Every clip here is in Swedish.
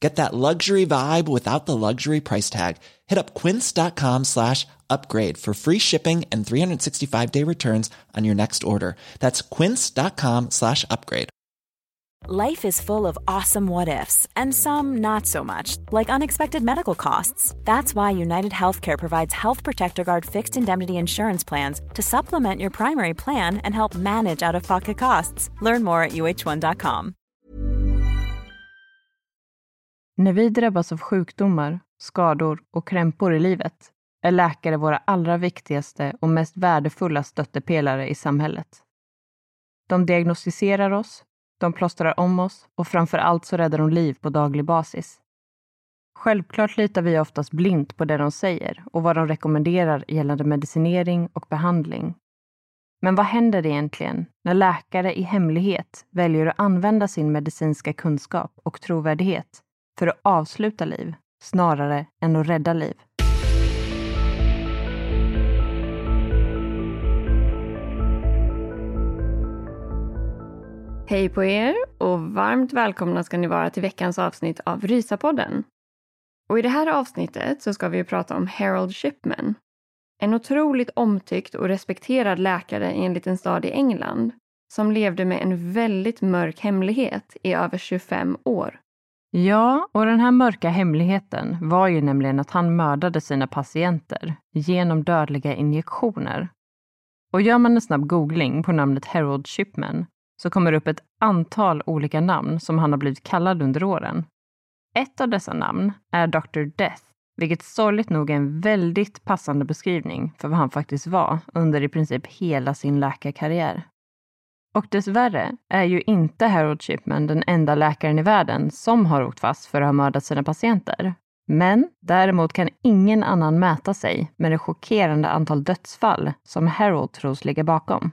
Get that luxury vibe without the luxury price tag. Hit up quince.com slash upgrade for free shipping and 365 day returns on your next order. That's quince.com slash upgrade. Life is full of awesome what ifs, and some not so much, like unexpected medical costs. That's why United Healthcare provides Health Protector Guard fixed indemnity insurance plans to supplement your primary plan and help manage out of pocket costs. Learn more at uh1.com. När vi drabbas av sjukdomar, skador och krämpor i livet är läkare våra allra viktigaste och mest värdefulla stöttepelare i samhället. De diagnostiserar oss, de plåstrar om oss och framför allt så räddar de liv på daglig basis. Självklart litar vi oftast blint på det de säger och vad de rekommenderar gällande medicinering och behandling. Men vad händer egentligen när läkare i hemlighet väljer att använda sin medicinska kunskap och trovärdighet för att avsluta liv snarare än att rädda liv? Hej på er och varmt välkomna ska ni vara till veckans avsnitt av Rysapodden. Och i det här avsnittet så ska vi prata om Harold Shipman. En otroligt omtyckt och respekterad läkare i en liten stad i England som levde med en väldigt mörk hemlighet i över 25 år. Ja, och den här mörka hemligheten var ju nämligen att han mördade sina patienter genom dödliga injektioner. Och gör man en snabb googling på namnet Harold Shipman så kommer det upp ett antal olika namn som han har blivit kallad under åren. Ett av dessa namn är Dr. Death, vilket sorgligt nog är en väldigt passande beskrivning för vad han faktiskt var under i princip hela sin läkarkarriär. Och dessvärre är ju inte Harold Shipman den enda läkaren i världen som har åkt fast för att ha mördat sina patienter. Men däremot kan ingen annan mäta sig med det chockerande antal dödsfall som Harold tros ligga bakom.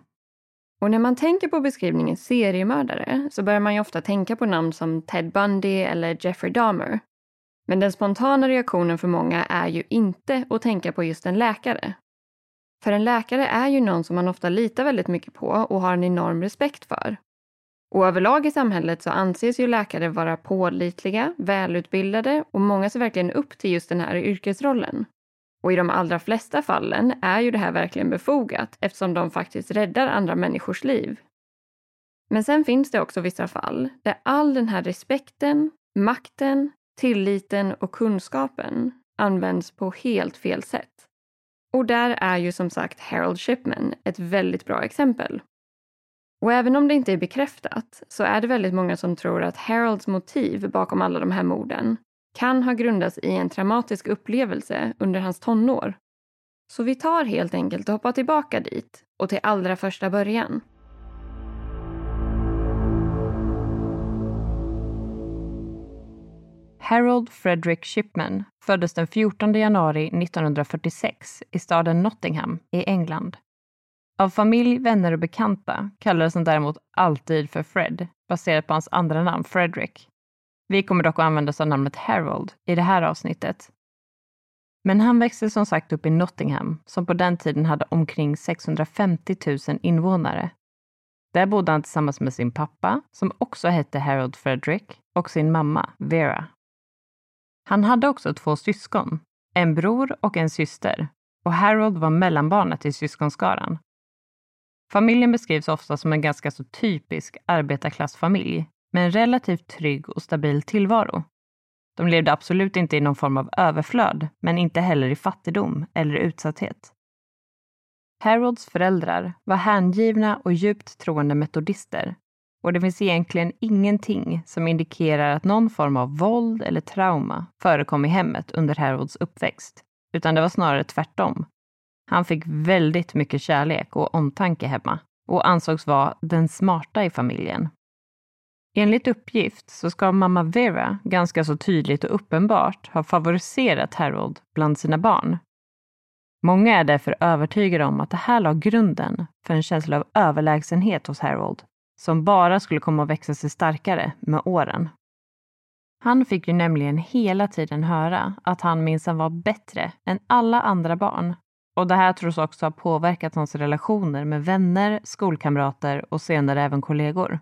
Och när man tänker på beskrivningen seriemördare så börjar man ju ofta tänka på namn som Ted Bundy eller Jeffrey Dahmer. Men den spontana reaktionen för många är ju inte att tänka på just en läkare. För en läkare är ju någon som man ofta litar väldigt mycket på och har en enorm respekt för. Och överlag i samhället så anses ju läkare vara pålitliga, välutbildade och många ser verkligen upp till just den här yrkesrollen. Och i de allra flesta fallen är ju det här verkligen befogat eftersom de faktiskt räddar andra människors liv. Men sen finns det också vissa fall där all den här respekten, makten, tilliten och kunskapen används på helt fel sätt. Och där är ju som sagt Harold Shipman ett väldigt bra exempel. Och även om det inte är bekräftat så är det väldigt många som tror att Harolds motiv bakom alla de här morden kan ha grundats i en traumatisk upplevelse under hans tonår. Så vi tar helt enkelt och hoppar tillbaka dit och till allra första början. Harold Frederick Shipman föddes den 14 januari 1946 i staden Nottingham i England. Av familj, vänner och bekanta kallades han däremot alltid för Fred, baserat på hans andra namn Frederick. Vi kommer dock att använda oss av namnet Harold i det här avsnittet. Men han växte som sagt upp i Nottingham, som på den tiden hade omkring 650 000 invånare. Där bodde han tillsammans med sin pappa, som också hette Harold Frederick, och sin mamma, Vera. Han hade också två syskon, en bror och en syster, och Harold var mellanbarnet i syskonskaran. Familjen beskrivs ofta som en ganska så typisk arbetarklassfamilj med en relativt trygg och stabil tillvaro. De levde absolut inte i någon form av överflöd, men inte heller i fattigdom eller utsatthet. Harolds föräldrar var hängivna och djupt troende metodister och det finns egentligen ingenting som indikerar att någon form av våld eller trauma förekom i hemmet under Harolds uppväxt, utan det var snarare tvärtom. Han fick väldigt mycket kärlek och omtanke hemma och ansågs vara den smarta i familjen. Enligt uppgift så ska mamma Vera ganska så tydligt och uppenbart ha favoriserat Harold bland sina barn. Många är därför övertygade om att det här la grunden för en känsla av överlägsenhet hos Harold som bara skulle komma att växa sig starkare med åren. Han fick ju nämligen hela tiden höra att han minsann var bättre än alla andra barn. Och det här tros också ha påverkat hans relationer med vänner, skolkamrater och senare även kollegor.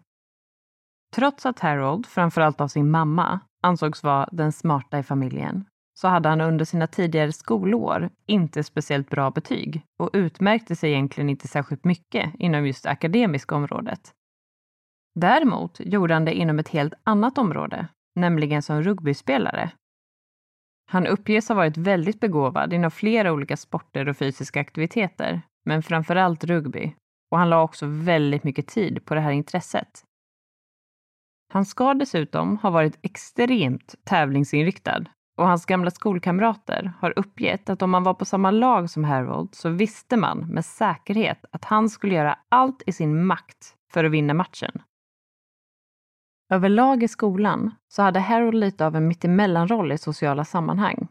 Trots att Harold, framförallt av sin mamma, ansågs vara den smarta i familjen, så hade han under sina tidigare skolår inte speciellt bra betyg och utmärkte sig egentligen inte särskilt mycket inom just det akademiska området. Däremot gjorde han det inom ett helt annat område, nämligen som rugbyspelare. Han uppges ha varit väldigt begåvad inom flera olika sporter och fysiska aktiviteter, men framför allt rugby. Och han la också väldigt mycket tid på det här intresset. Han ska dessutom ha varit extremt tävlingsinriktad och hans gamla skolkamrater har uppgett att om man var på samma lag som Harold så visste man med säkerhet att han skulle göra allt i sin makt för att vinna matchen. Överlag i skolan så hade Harold lite av en mittemellanroll i sociala sammanhang.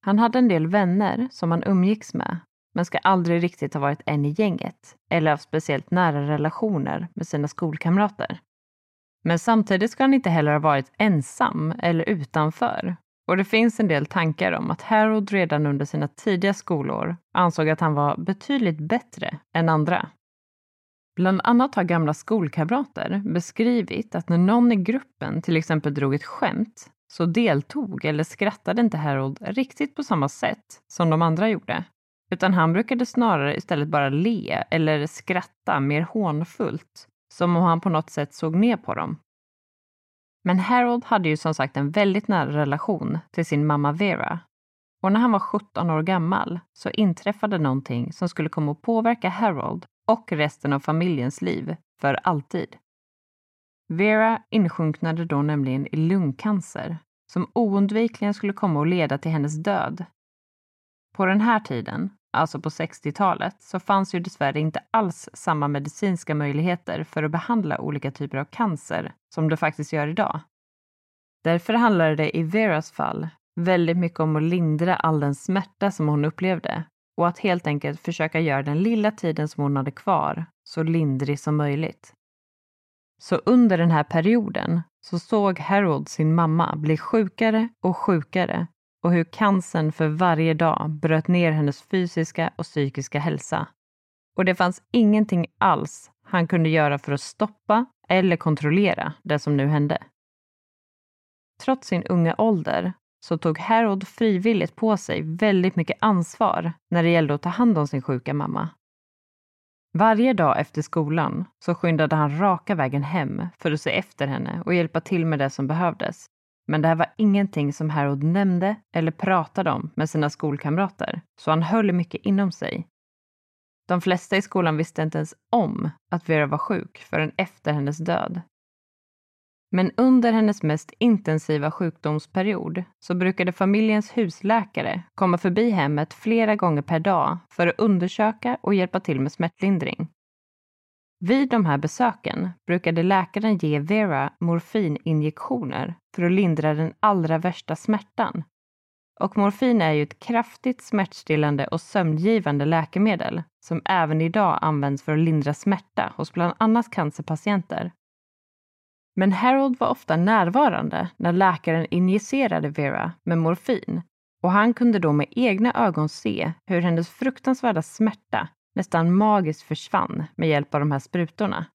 Han hade en del vänner som han umgicks med, men ska aldrig riktigt ha varit en i gänget eller haft speciellt nära relationer med sina skolkamrater. Men samtidigt ska han inte heller ha varit ensam eller utanför. Och det finns en del tankar om att Harold redan under sina tidiga skolår ansåg att han var betydligt bättre än andra. Bland annat har gamla skolkamrater beskrivit att när någon i gruppen till exempel drog ett skämt så deltog eller skrattade inte Harold riktigt på samma sätt som de andra gjorde. Utan han brukade snarare istället bara le eller skratta mer hånfullt, som om han på något sätt såg ner på dem. Men Harold hade ju som sagt en väldigt nära relation till sin mamma Vera. Och när han var 17 år gammal så inträffade någonting som skulle komma att påverka Harold och resten av familjens liv för alltid. Vera insjunknade då nämligen i lungcancer som oundvikligen skulle komma att leda till hennes död. På den här tiden, alltså på 60-talet, så fanns ju dessvärre inte alls samma medicinska möjligheter för att behandla olika typer av cancer som det faktiskt gör idag. Därför handlade det i Veras fall väldigt mycket om att lindra all den smärta som hon upplevde och att helt enkelt försöka göra den lilla tiden som hon hade kvar så lindrig som möjligt. Så under den här perioden så såg Harold sin mamma bli sjukare och sjukare och hur cancern för varje dag bröt ner hennes fysiska och psykiska hälsa. Och det fanns ingenting alls han kunde göra för att stoppa eller kontrollera det som nu hände. Trots sin unga ålder så tog Harold frivilligt på sig väldigt mycket ansvar när det gällde att ta hand om sin sjuka mamma. Varje dag efter skolan så skyndade han raka vägen hem för att se efter henne och hjälpa till med det som behövdes. Men det här var ingenting som Harold nämnde eller pratade om med sina skolkamrater, så han höll mycket inom sig. De flesta i skolan visste inte ens om att Vera var sjuk förrän efter hennes död. Men under hennes mest intensiva sjukdomsperiod så brukade familjens husläkare komma förbi hemmet flera gånger per dag för att undersöka och hjälpa till med smärtlindring. Vid de här besöken brukade läkaren ge Vera morfininjektioner för att lindra den allra värsta smärtan. Och morfin är ju ett kraftigt smärtstillande och sömngivande läkemedel som även idag används för att lindra smärta hos bland annat cancerpatienter. Men Harold var ofta närvarande när läkaren injicerade Vera med morfin och han kunde då med egna ögon se hur hennes fruktansvärda smärta nästan magiskt försvann med hjälp av de här sprutorna.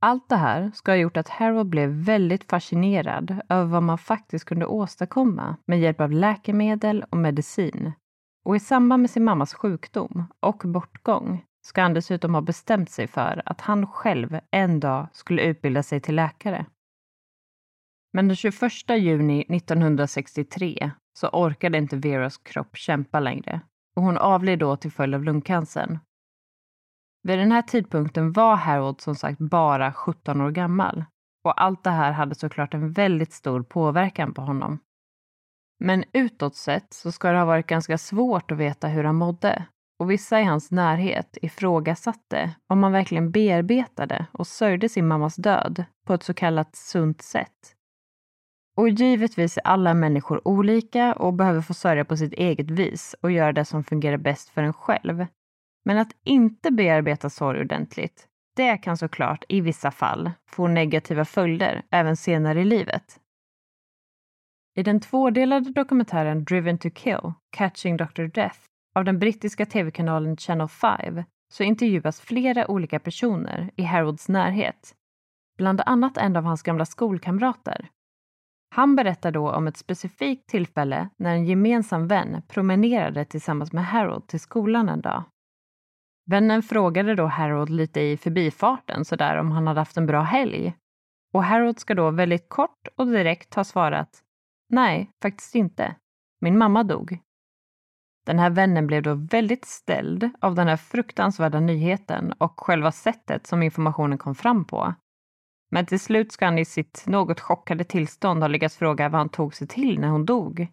Allt det här ska ha gjort att Harold blev väldigt fascinerad över vad man faktiskt kunde åstadkomma med hjälp av läkemedel och medicin. Och i samband med sin mammas sjukdom och bortgång ska han dessutom ha bestämt sig för att han själv en dag skulle utbilda sig till läkare. Men den 21 juni 1963 så orkade inte Veras kropp kämpa längre och hon avled då till följd av lungcancern. Vid den här tidpunkten var Harold som sagt bara 17 år gammal och allt det här hade såklart en väldigt stor påverkan på honom. Men utåt sett så ska det ha varit ganska svårt att veta hur han mådde och vissa i hans närhet ifrågasatte om han verkligen bearbetade och sörjde sin mammas död på ett så kallat sunt sätt. Och givetvis är alla människor olika och behöver få sörja på sitt eget vis och göra det som fungerar bäst för en själv. Men att inte bearbeta sorg ordentligt, det kan såklart i vissa fall få negativa följder även senare i livet. I den tvådelade dokumentären Driven to Kill, Catching Dr. Death av den brittiska tv-kanalen Channel 5 så intervjuas flera olika personer i Harolds närhet. Bland annat en av hans gamla skolkamrater. Han berättar då om ett specifikt tillfälle när en gemensam vän promenerade tillsammans med Harold till skolan en dag. Vännen frågade då Harold lite i förbifarten sådär om han hade haft en bra helg. Och Harold ska då väldigt kort och direkt ha svarat Nej, faktiskt inte. Min mamma dog. Den här vännen blev då väldigt ställd av den här fruktansvärda nyheten och själva sättet som informationen kom fram på. Men till slut ska han i sitt något chockade tillstånd ha lyckats fråga vad han tog sig till när hon dog.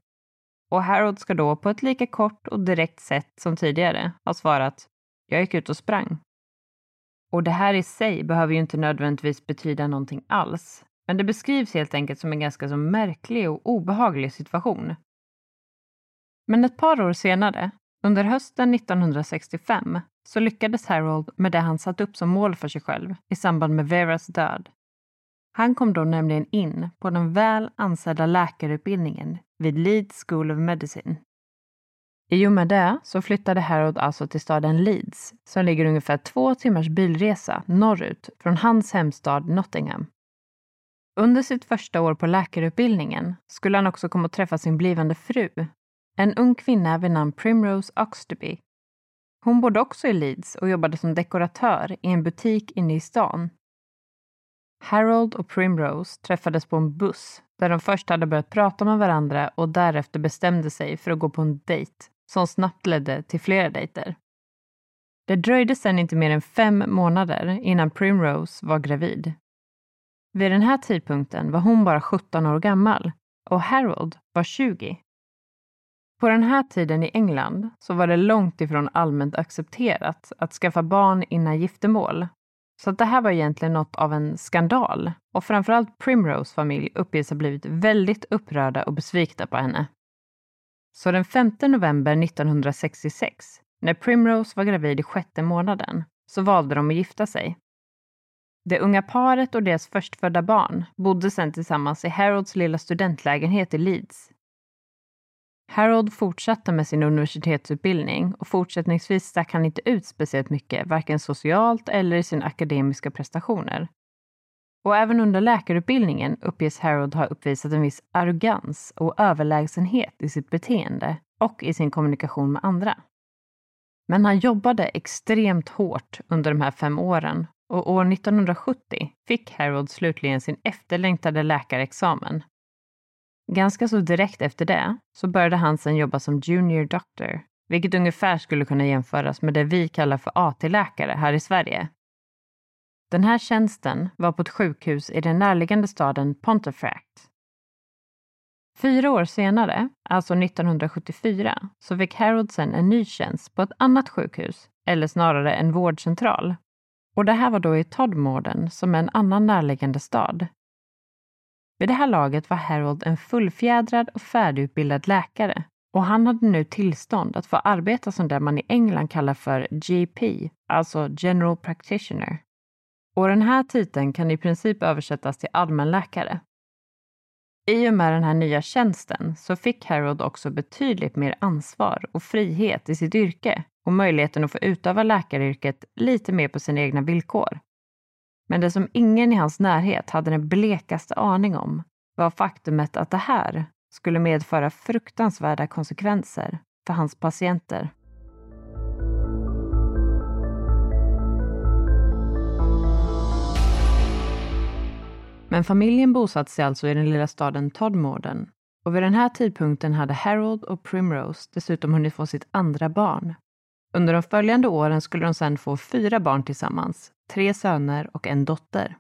Och Harold ska då på ett lika kort och direkt sätt som tidigare ha svarat jag gick ut och sprang. Och det här i sig behöver ju inte nödvändigtvis betyda någonting alls. Men det beskrivs helt enkelt som en ganska så märklig och obehaglig situation. Men ett par år senare, under hösten 1965, så lyckades Harold med det han satt upp som mål för sig själv i samband med Veras död. Han kom då nämligen in på den väl ansedda läkarutbildningen vid Leeds School of Medicine i och med det så flyttade Harold alltså till staden Leeds som ligger ungefär två timmars bilresa norrut från hans hemstad Nottingham. Under sitt första år på läkarutbildningen skulle han också komma att träffa sin blivande fru, en ung kvinna vid namn Primrose Oxtoby. Hon bodde också i Leeds och jobbade som dekoratör i en butik inne i stan. Harold och Primrose träffades på en buss där de först hade börjat prata med varandra och därefter bestämde sig för att gå på en dejt som snabbt ledde till flera dejter. Det dröjde sedan inte mer än fem månader innan Primrose var gravid. Vid den här tidpunkten var hon bara 17 år gammal och Harold var 20. På den här tiden i England så var det långt ifrån allmänt accepterat att skaffa barn innan giftermål. Så det här var egentligen något av en skandal och framförallt Primrose familj uppges ha blivit väldigt upprörda och besvikna på henne. Så den 5 november 1966, när Primrose var gravid i sjätte månaden, så valde de att gifta sig. Det unga paret och deras förstfödda barn bodde sedan tillsammans i Harolds lilla studentlägenhet i Leeds. Harold fortsatte med sin universitetsutbildning och fortsättningsvis stack han inte ut speciellt mycket, varken socialt eller i sina akademiska prestationer. Och även under läkarutbildningen uppges Harold ha uppvisat en viss arrogans och överlägsenhet i sitt beteende och i sin kommunikation med andra. Men han jobbade extremt hårt under de här fem åren och år 1970 fick Harold slutligen sin efterlängtade läkarexamen. Ganska så direkt efter det så började han sedan jobba som junior doctor, vilket ungefär skulle kunna jämföras med det vi kallar för AT-läkare här i Sverige, den här tjänsten var på ett sjukhus i den närliggande staden Pontefract. Fyra år senare, alltså 1974, så fick Haroldsen en ny tjänst på ett annat sjukhus, eller snarare en vårdcentral. Och det här var då i Todmorden, som är en annan närliggande stad. Vid det här laget var Harold en fullfjädrad och färdigutbildad läkare och han hade nu tillstånd att få arbeta som det man i England kallar för GP, alltså General Practitioner. Och den här titeln kan i princip översättas till allmänläkare. I och med den här nya tjänsten så fick Harold också betydligt mer ansvar och frihet i sitt yrke och möjligheten att få utöva läkaryrket lite mer på sina egna villkor. Men det som ingen i hans närhet hade den blekaste aning om var faktumet att det här skulle medföra fruktansvärda konsekvenser för hans patienter. Men familjen bosatte sig alltså i den lilla staden Todmorden och vid den här tidpunkten hade Harold och Primrose dessutom hunnit få sitt andra barn. Under de följande åren skulle de sedan få fyra barn tillsammans, tre söner och en dotter.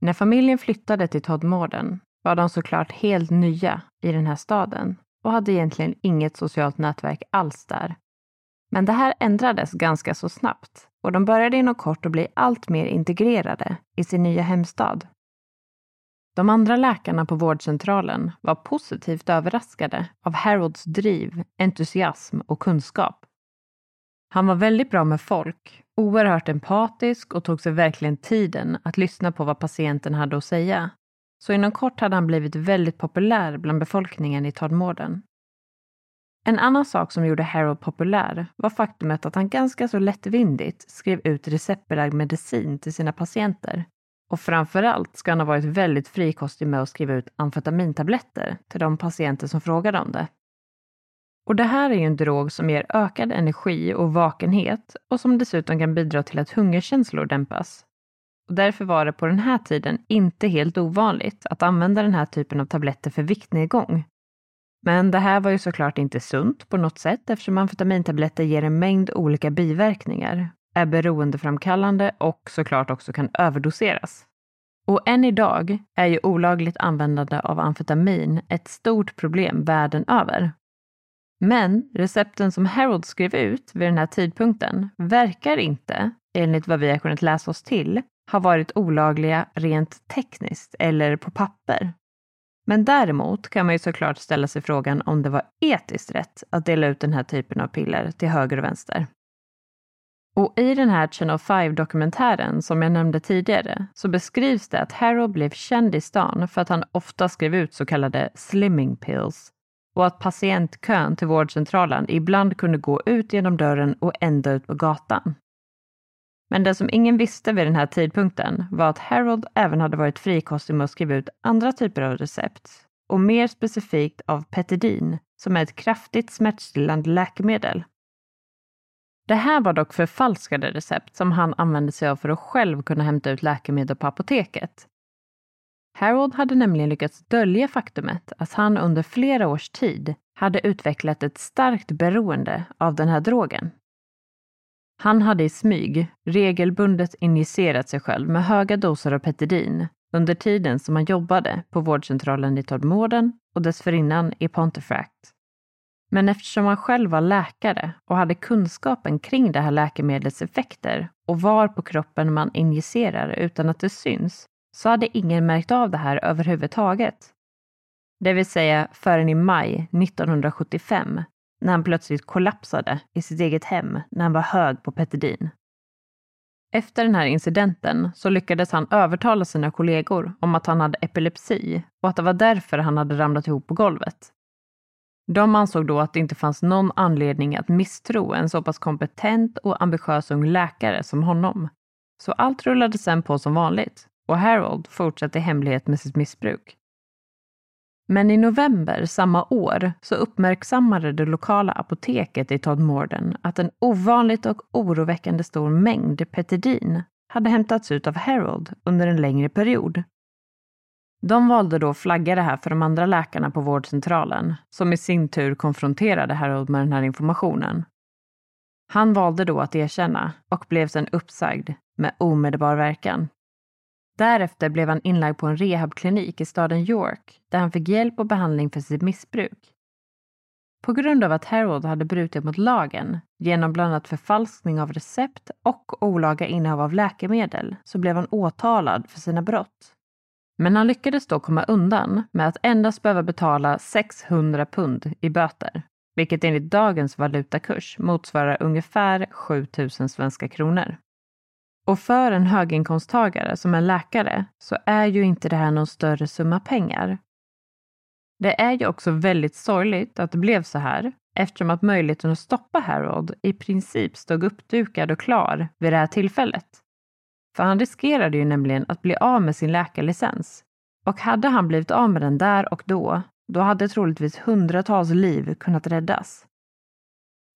När familjen flyttade till Todmorden var de såklart helt nya i den här staden och hade egentligen inget socialt nätverk alls där. Men det här ändrades ganska så snabbt och de började inom kort att bli allt mer integrerade i sin nya hemstad. De andra läkarna på vårdcentralen var positivt överraskade av Harolds driv, entusiasm och kunskap. Han var väldigt bra med folk, oerhört empatisk och tog sig verkligen tiden att lyssna på vad patienten hade att säga. Så inom kort hade han blivit väldigt populär bland befolkningen i Todmorden. En annan sak som gjorde Harold populär var faktumet att han ganska så lättvindigt skrev ut receptbelagd medicin till sina patienter. Och framförallt ska han ha varit väldigt frikostig med att skriva ut amfetamintabletter till de patienter som frågade om det. Och det här är ju en drog som ger ökad energi och vakenhet och som dessutom kan bidra till att hungerkänslor dämpas. Och därför var det på den här tiden inte helt ovanligt att använda den här typen av tabletter för viktnedgång. Men det här var ju såklart inte sunt på något sätt eftersom amfetamintabletter ger en mängd olika biverkningar, är beroendeframkallande och såklart också kan överdoseras. Och än idag är ju olagligt användande av amfetamin ett stort problem världen över men recepten som Harold skrev ut vid den här tidpunkten verkar inte, enligt vad vi har kunnat läsa oss till, ha varit olagliga rent tekniskt eller på papper. Men däremot kan man ju såklart ställa sig frågan om det var etiskt rätt att dela ut den här typen av piller till höger och vänster. Och i den här Channel 5-dokumentären som jag nämnde tidigare så beskrivs det att Harold blev känd i stan för att han ofta skrev ut så kallade slimming pills och att patientkön till vårdcentralen ibland kunde gå ut genom dörren och ända ut på gatan. Men det som ingen visste vid den här tidpunkten var att Harold även hade varit frikostig med att skriva ut andra typer av recept och mer specifikt av Petidin som är ett kraftigt smärtstillande läkemedel. Det här var dock förfalskade recept som han använde sig av för att själv kunna hämta ut läkemedel på apoteket Harold hade nämligen lyckats dölja faktumet att han under flera års tid hade utvecklat ett starkt beroende av den här drogen. Han hade i smyg regelbundet injicerat sig själv med höga doser av Petidin under tiden som han jobbade på vårdcentralen i Todmorden och dessförinnan i Pontefract. Men eftersom han själv var läkare och hade kunskapen kring det här läkemedlets effekter och var på kroppen man injicerar utan att det syns så hade ingen märkt av det här överhuvudtaget. Det vill säga förrän i maj 1975 när han plötsligt kollapsade i sitt eget hem när han var hög på Petidin. Efter den här incidenten så lyckades han övertala sina kollegor om att han hade epilepsi och att det var därför han hade ramlat ihop på golvet. De ansåg då att det inte fanns någon anledning att misstro en så pass kompetent och ambitiös ung läkare som honom. Så allt rullade sen på som vanligt och Harold fortsatte i hemlighet med sitt missbruk. Men i november samma år så uppmärksammade det lokala apoteket i Todmorden att en ovanligt och oroväckande stor mängd Petidin hade hämtats ut av Harold under en längre period. De valde då att flagga det här för de andra läkarna på vårdcentralen, som i sin tur konfronterade Harold med den här informationen. Han valde då att erkänna och blev sedan uppsagd med omedelbar verkan. Därefter blev han inlagd på en rehabklinik i staden York där han fick hjälp och behandling för sitt missbruk. På grund av att Harold hade brutit mot lagen genom bland annat förfalskning av recept och olaga innehav av läkemedel så blev han åtalad för sina brott. Men han lyckades då komma undan med att endast behöva betala 600 pund i böter, vilket enligt dagens valutakurs motsvarar ungefär 7000 svenska kronor. Och för en höginkomsttagare som en läkare så är ju inte det här någon större summa pengar. Det är ju också väldigt sorgligt att det blev så här eftersom att möjligheten att stoppa Harold i princip stod uppdukad och klar vid det här tillfället. För han riskerade ju nämligen att bli av med sin läkarlicens. Och hade han blivit av med den där och då, då hade troligtvis hundratals liv kunnat räddas.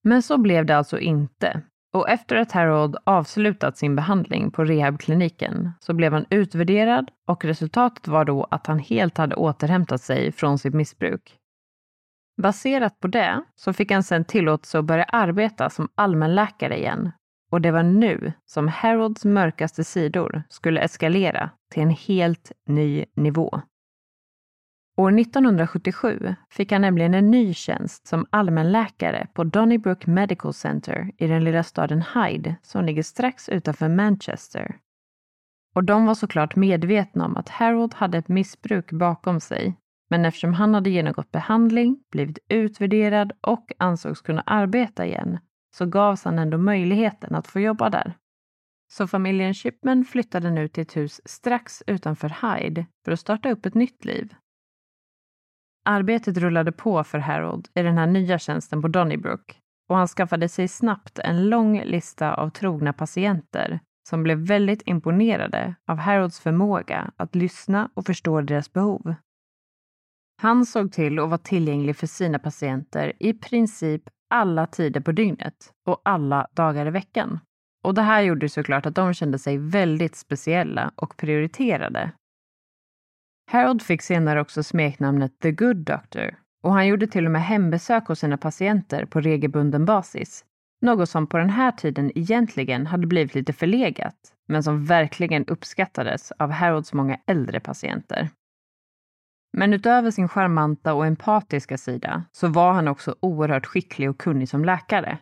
Men så blev det alltså inte och efter att Harold avslutat sin behandling på rehabkliniken så blev han utvärderad och resultatet var då att han helt hade återhämtat sig från sitt missbruk. Baserat på det så fick han sedan tillåtelse att börja arbeta som allmänläkare igen och det var nu som Harolds mörkaste sidor skulle eskalera till en helt ny nivå. År 1977 fick han nämligen en ny tjänst som allmänläkare på Donnybrook Medical Center i den lilla staden Hyde som ligger strax utanför Manchester. Och de var såklart medvetna om att Harold hade ett missbruk bakom sig, men eftersom han hade genomgått behandling, blivit utvärderad och ansågs kunna arbeta igen så gavs han ändå möjligheten att få jobba där. Så familjen Shipman flyttade nu till ett hus strax utanför Hyde för att starta upp ett nytt liv. Arbetet rullade på för Harold i den här nya tjänsten på Donnybrook och han skaffade sig snabbt en lång lista av trogna patienter som blev väldigt imponerade av Harolds förmåga att lyssna och förstå deras behov. Han såg till att vara tillgänglig för sina patienter i princip alla tider på dygnet och alla dagar i veckan. Och det här gjorde såklart att de kände sig väldigt speciella och prioriterade. Harold fick senare också smeknamnet The Good Doctor och han gjorde till och med hembesök hos sina patienter på regelbunden basis. Något som på den här tiden egentligen hade blivit lite förlegat, men som verkligen uppskattades av Harolds många äldre patienter. Men utöver sin charmanta och empatiska sida så var han också oerhört skicklig och kunnig som läkare.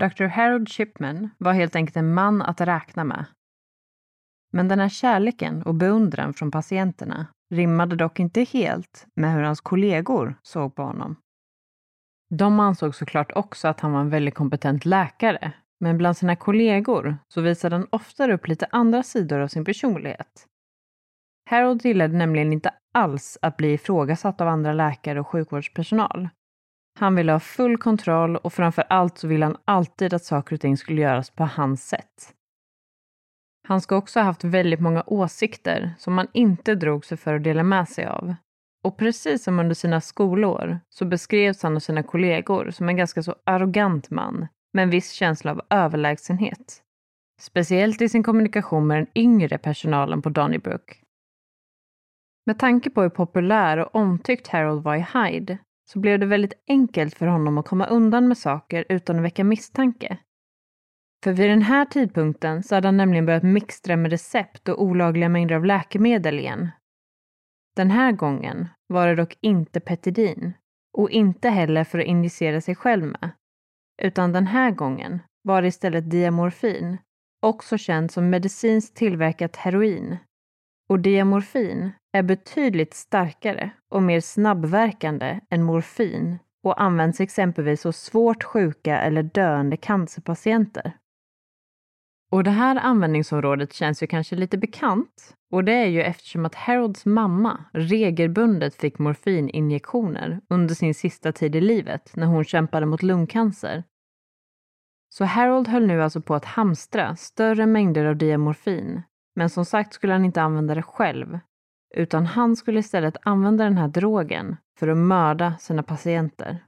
Dr. Harold Shipman var helt enkelt en man att räkna med. Men den här kärleken och beundran från patienterna rimmade dock inte helt med hur hans kollegor såg på honom. De ansåg såklart också att han var en väldigt kompetent läkare, men bland sina kollegor så visade han oftare upp lite andra sidor av sin personlighet. Harold gillade nämligen inte alls att bli ifrågasatt av andra läkare och sjukvårdspersonal. Han ville ha full kontroll och framför allt så ville han alltid att saker och ting skulle göras på hans sätt. Han ska också ha haft väldigt många åsikter som han inte drog sig för att dela med sig av. Och precis som under sina skolår så beskrevs han av sina kollegor som en ganska så arrogant man med en viss känsla av överlägsenhet. Speciellt i sin kommunikation med den yngre personalen på Donnybrook med tanke på hur populär och omtyckt Harold var i Hyde så blev det väldigt enkelt för honom att komma undan med saker utan att väcka misstanke. För vid den här tidpunkten så hade han nämligen börjat mixtra med recept och olagliga mängder av läkemedel igen. Den här gången var det dock inte Petidin och inte heller för att injicera sig själv med. Utan den här gången var det istället diamorfin, också känt som medicinskt tillverkat heroin. Och diamorfin är betydligt starkare och mer snabbverkande än morfin och används exempelvis hos svårt sjuka eller döende cancerpatienter. Och det här användningsområdet känns ju kanske lite bekant och det är ju eftersom att Harolds mamma regelbundet fick morfininjektioner under sin sista tid i livet när hon kämpade mot lungcancer. Så Harold höll nu alltså på att hamstra större mängder av diamorfin, men som sagt skulle han inte använda det själv utan han skulle istället använda den här drogen för att mörda sina patienter.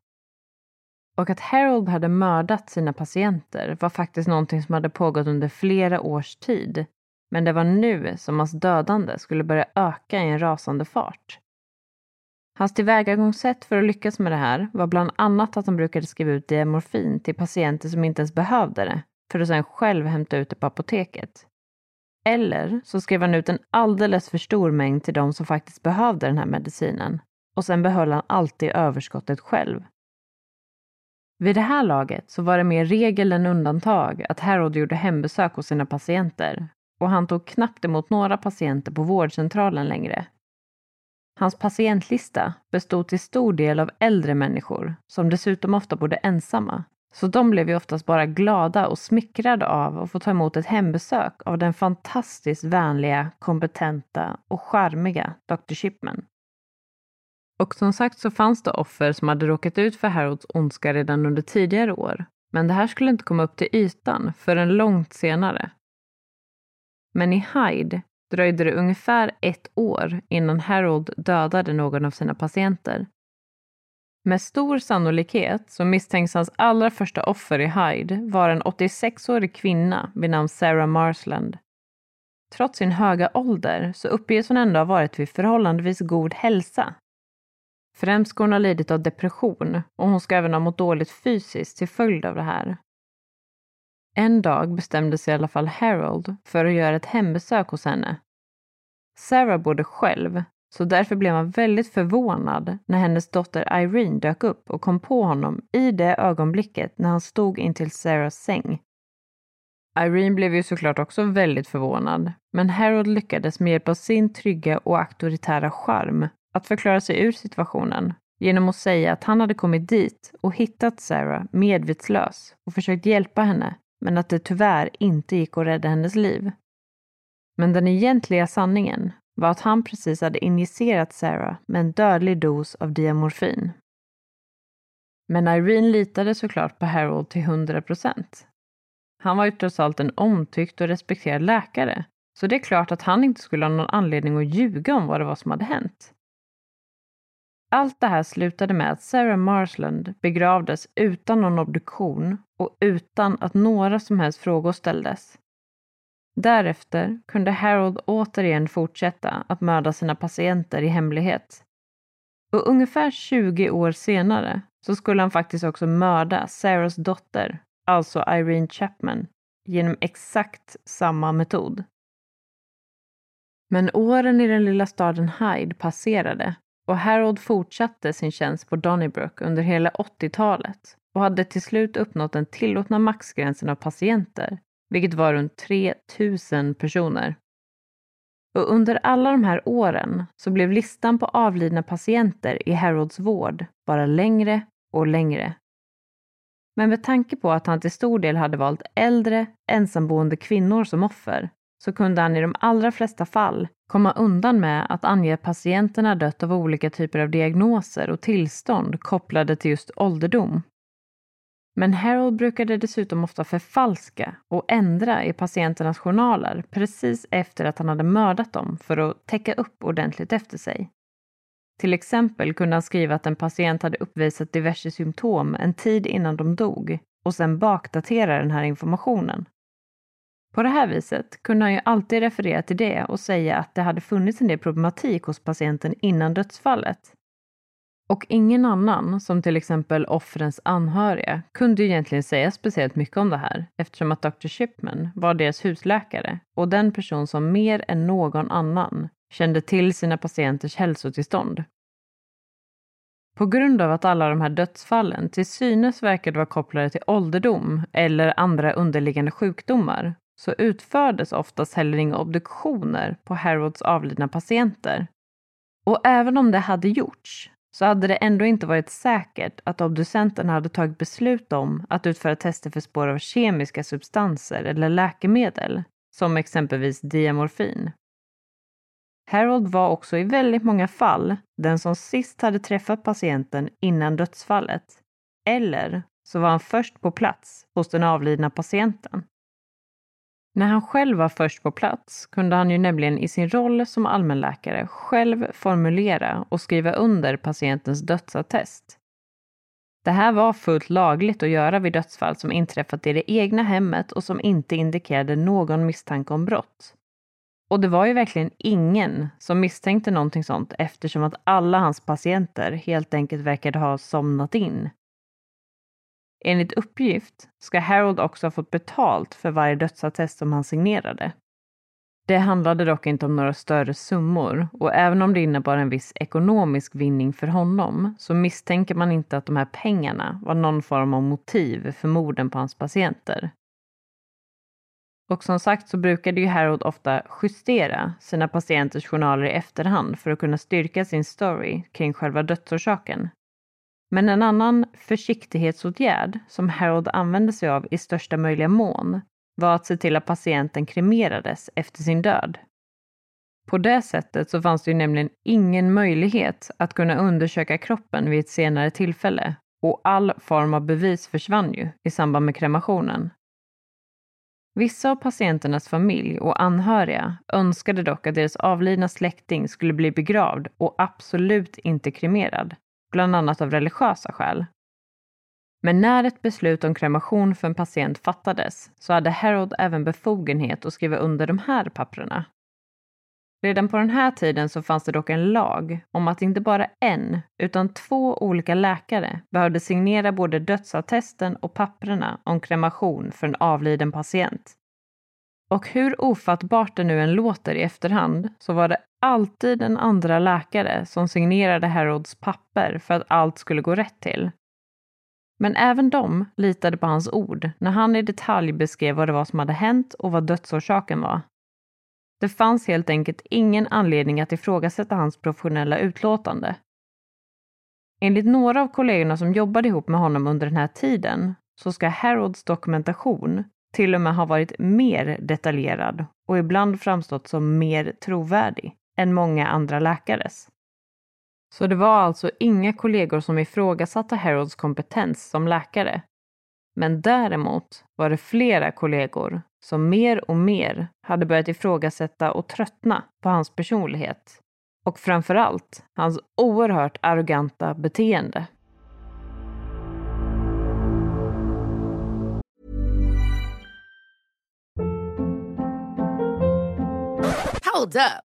Och att Harold hade mördat sina patienter var faktiskt någonting som hade pågått under flera års tid. Men det var nu som hans dödande skulle börja öka i en rasande fart. Hans tillvägagångssätt för att lyckas med det här var bland annat att han brukade skriva ut diamorfin till patienter som inte ens behövde det, för att sedan själv hämta ut det på apoteket. Eller så skrev han ut en alldeles för stor mängd till de som faktiskt behövde den här medicinen och sen behöll han alltid överskottet själv. Vid det här laget så var det mer regel än undantag att Harold gjorde hembesök hos sina patienter och han tog knappt emot några patienter på vårdcentralen längre. Hans patientlista bestod till stor del av äldre människor som dessutom ofta bodde ensamma så de blev ju oftast bara glada och smickrade av att få ta emot ett hembesök av den fantastiskt vänliga, kompetenta och charmiga Dr. Shipman. Och som sagt så fanns det offer som hade råkat ut för Harolds ondska redan under tidigare år. Men det här skulle inte komma upp till ytan förrän långt senare. Men i Hyde dröjde det ungefär ett år innan Harold dödade någon av sina patienter Med stor sannolikhet så misstänks hans allra första offer i Hyde vara en 86-årig kvinna vid namn Sarah Marsland. Trots sin höga ålder så uppges hon ändå ha varit vid förhållandevis god hälsa. Främst ska hon ha lidit av depression och hon ska även ha mått dåligt fysiskt till följd av det här. En dag bestämde sig i alla fall Harold för att göra ett hembesök hos henne. Sarah bodde själv, så därför blev han väldigt förvånad när hennes dotter Irene dök upp och kom på honom i det ögonblicket när han stod intill Sarahs säng. Irene blev ju såklart också väldigt förvånad, men Harold lyckades med hjälp av sin trygga och auktoritära charm att förklara sig ur situationen genom att säga att han hade kommit dit och hittat Sarah medvetslös och försökt hjälpa henne, men att det tyvärr inte gick att rädda hennes liv. Men den egentliga sanningen var att han precis hade injicerat Sarah med en dödlig dos av diamorfin. Men Irene litade såklart på Harold till 100 procent. Han var ju trots allt en omtyckt och respekterad läkare, så det är klart att han inte skulle ha någon anledning att ljuga om vad det var som hade hänt. Allt det här slutade med att Sarah Marsland begravdes utan någon obduktion och utan att några som helst frågor ställdes. Därefter kunde Harold återigen fortsätta att mörda sina patienter i hemlighet. Och ungefär 20 år senare så skulle han faktiskt också mörda Sarahs dotter, alltså Irene Chapman, genom exakt samma metod. Men åren i den lilla staden Hyde passerade och Harold fortsatte sin tjänst på Donnybrook under hela 80-talet och hade till slut uppnått den tillåtna maxgränsen av patienter, vilket var runt 3000 personer. Och under alla de här åren så blev listan på avlidna patienter i Harolds vård bara längre och längre. Men med tanke på att han till stor del hade valt äldre, ensamboende kvinnor som offer så kunde han i de allra flesta fall komma undan med att ange att patienterna dött av olika typer av diagnoser och tillstånd kopplade till just ålderdom. Men Harold brukade dessutom ofta förfalska och ändra i patienternas journaler precis efter att han hade mördat dem för att täcka upp ordentligt efter sig. Till exempel kunde han skriva att en patient hade uppvisat diverse symptom en tid innan de dog och sen bakdatera den här informationen. På det här viset kunde han ju alltid referera till det och säga att det hade funnits en del problematik hos patienten innan dödsfallet. Och ingen annan, som till exempel offrens anhöriga, kunde egentligen säga speciellt mycket om det här eftersom att Dr. Shipman var deras husläkare och den person som mer än någon annan kände till sina patienters hälsotillstånd. På grund av att alla de här dödsfallen till synes verkade vara kopplade till ålderdom eller andra underliggande sjukdomar så utfördes oftast heller inga obduktioner på Harrods avlidna patienter. Och även om det hade gjorts så hade det ändå inte varit säkert att obducenterna hade tagit beslut om att utföra tester för spår av kemiska substanser eller läkemedel, som exempelvis diamorfin. Harold var också i väldigt många fall den som sist hade träffat patienten innan dödsfallet. Eller så var han först på plats hos den avlidna patienten. När han själv var först på plats kunde han ju nämligen i sin roll som allmänläkare själv formulera och skriva under patientens dödsattest. Det här var fullt lagligt att göra vid dödsfall som inträffat i det egna hemmet och som inte indikerade någon misstanke om brott. Och det var ju verkligen ingen som misstänkte någonting sånt eftersom att alla hans patienter helt enkelt verkade ha somnat in Enligt uppgift ska Harold också ha fått betalt för varje dödsattest som han signerade. Det handlade dock inte om några större summor och även om det innebar en viss ekonomisk vinning för honom så misstänker man inte att de här pengarna var någon form av motiv för morden på hans patienter. Och som sagt så brukade ju Harold ofta justera sina patienters journaler i efterhand för att kunna styrka sin story kring själva dödsorsaken. Men en annan försiktighetsåtgärd som Harold använde sig av i största möjliga mån var att se till att patienten kremerades efter sin död. På det sättet så fanns det ju nämligen ingen möjlighet att kunna undersöka kroppen vid ett senare tillfälle och all form av bevis försvann ju i samband med kremationen. Vissa av patienternas familj och anhöriga önskade dock att deras avlidna släkting skulle bli begravd och absolut inte kremerad bland annat av religiösa skäl. Men när ett beslut om kremation för en patient fattades så hade Harold även befogenhet att skriva under de här papperna. Redan på den här tiden så fanns det dock en lag om att inte bara en, utan två olika läkare behövde signera både dödsattesten och papperna om kremation för en avliden patient. Och hur ofattbart det nu än låter i efterhand så var det alltid en andra läkare som signerade Harolds papper för att allt skulle gå rätt till. Men även de litade på hans ord när han i detalj beskrev vad det var som hade hänt och vad dödsorsaken var. Det fanns helt enkelt ingen anledning att ifrågasätta hans professionella utlåtande. Enligt några av kollegorna som jobbade ihop med honom under den här tiden så ska Harolds dokumentation till och med ha varit mer detaljerad och ibland framstått som mer trovärdig än många andra läkares. Så det var alltså inga kollegor som ifrågasatte Harolds kompetens som läkare. Men däremot var det flera kollegor som mer och mer hade börjat ifrågasätta och tröttna på hans personlighet. Och framför allt hans oerhört arroganta beteende. Hold up.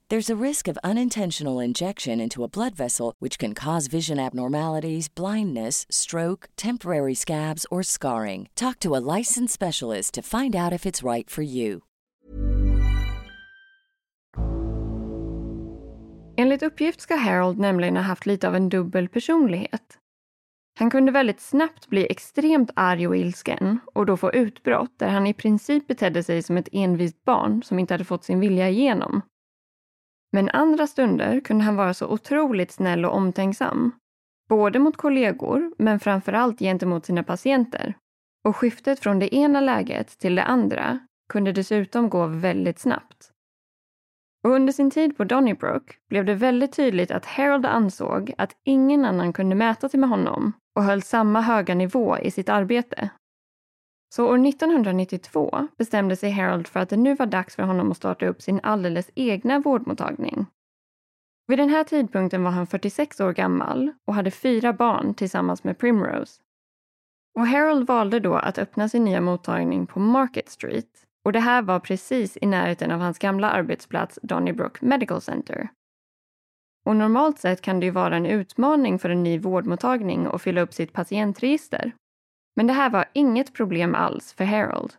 There's a risk of unintentional injection into a blood vessel, which can cause vision abnormalities, blindness, stroke, temporary scabs, or scarring. Talk to a licensed specialist to find out if it's right for you. Enligt uppgift ska Harold nämligen ha haft lite av en dubbel personlighet. Han kunde väldigt snabbt bli extremt arg och ilsken och då få utbrott där han i princip betedde sig som ett envist barn som inte hade fått sin vilja igenom. Men andra stunder kunde han vara så otroligt snäll och omtänksam. Både mot kollegor, men framförallt gentemot sina patienter. Och skiftet från det ena läget till det andra kunde dessutom gå väldigt snabbt. Och under sin tid på Donnybrook blev det väldigt tydligt att Harold ansåg att ingen annan kunde mäta sig med honom och höll samma höga nivå i sitt arbete. Så år 1992 bestämde sig Harold för att det nu var dags för honom att starta upp sin alldeles egna vårdmottagning. Vid den här tidpunkten var han 46 år gammal och hade fyra barn tillsammans med Primrose. Och Harold valde då att öppna sin nya mottagning på Market Street och det här var precis i närheten av hans gamla arbetsplats Donnybrook Medical Center. Och normalt sett kan det ju vara en utmaning för en ny vårdmottagning att fylla upp sitt patientregister. Men det här var inget problem alls för Harold.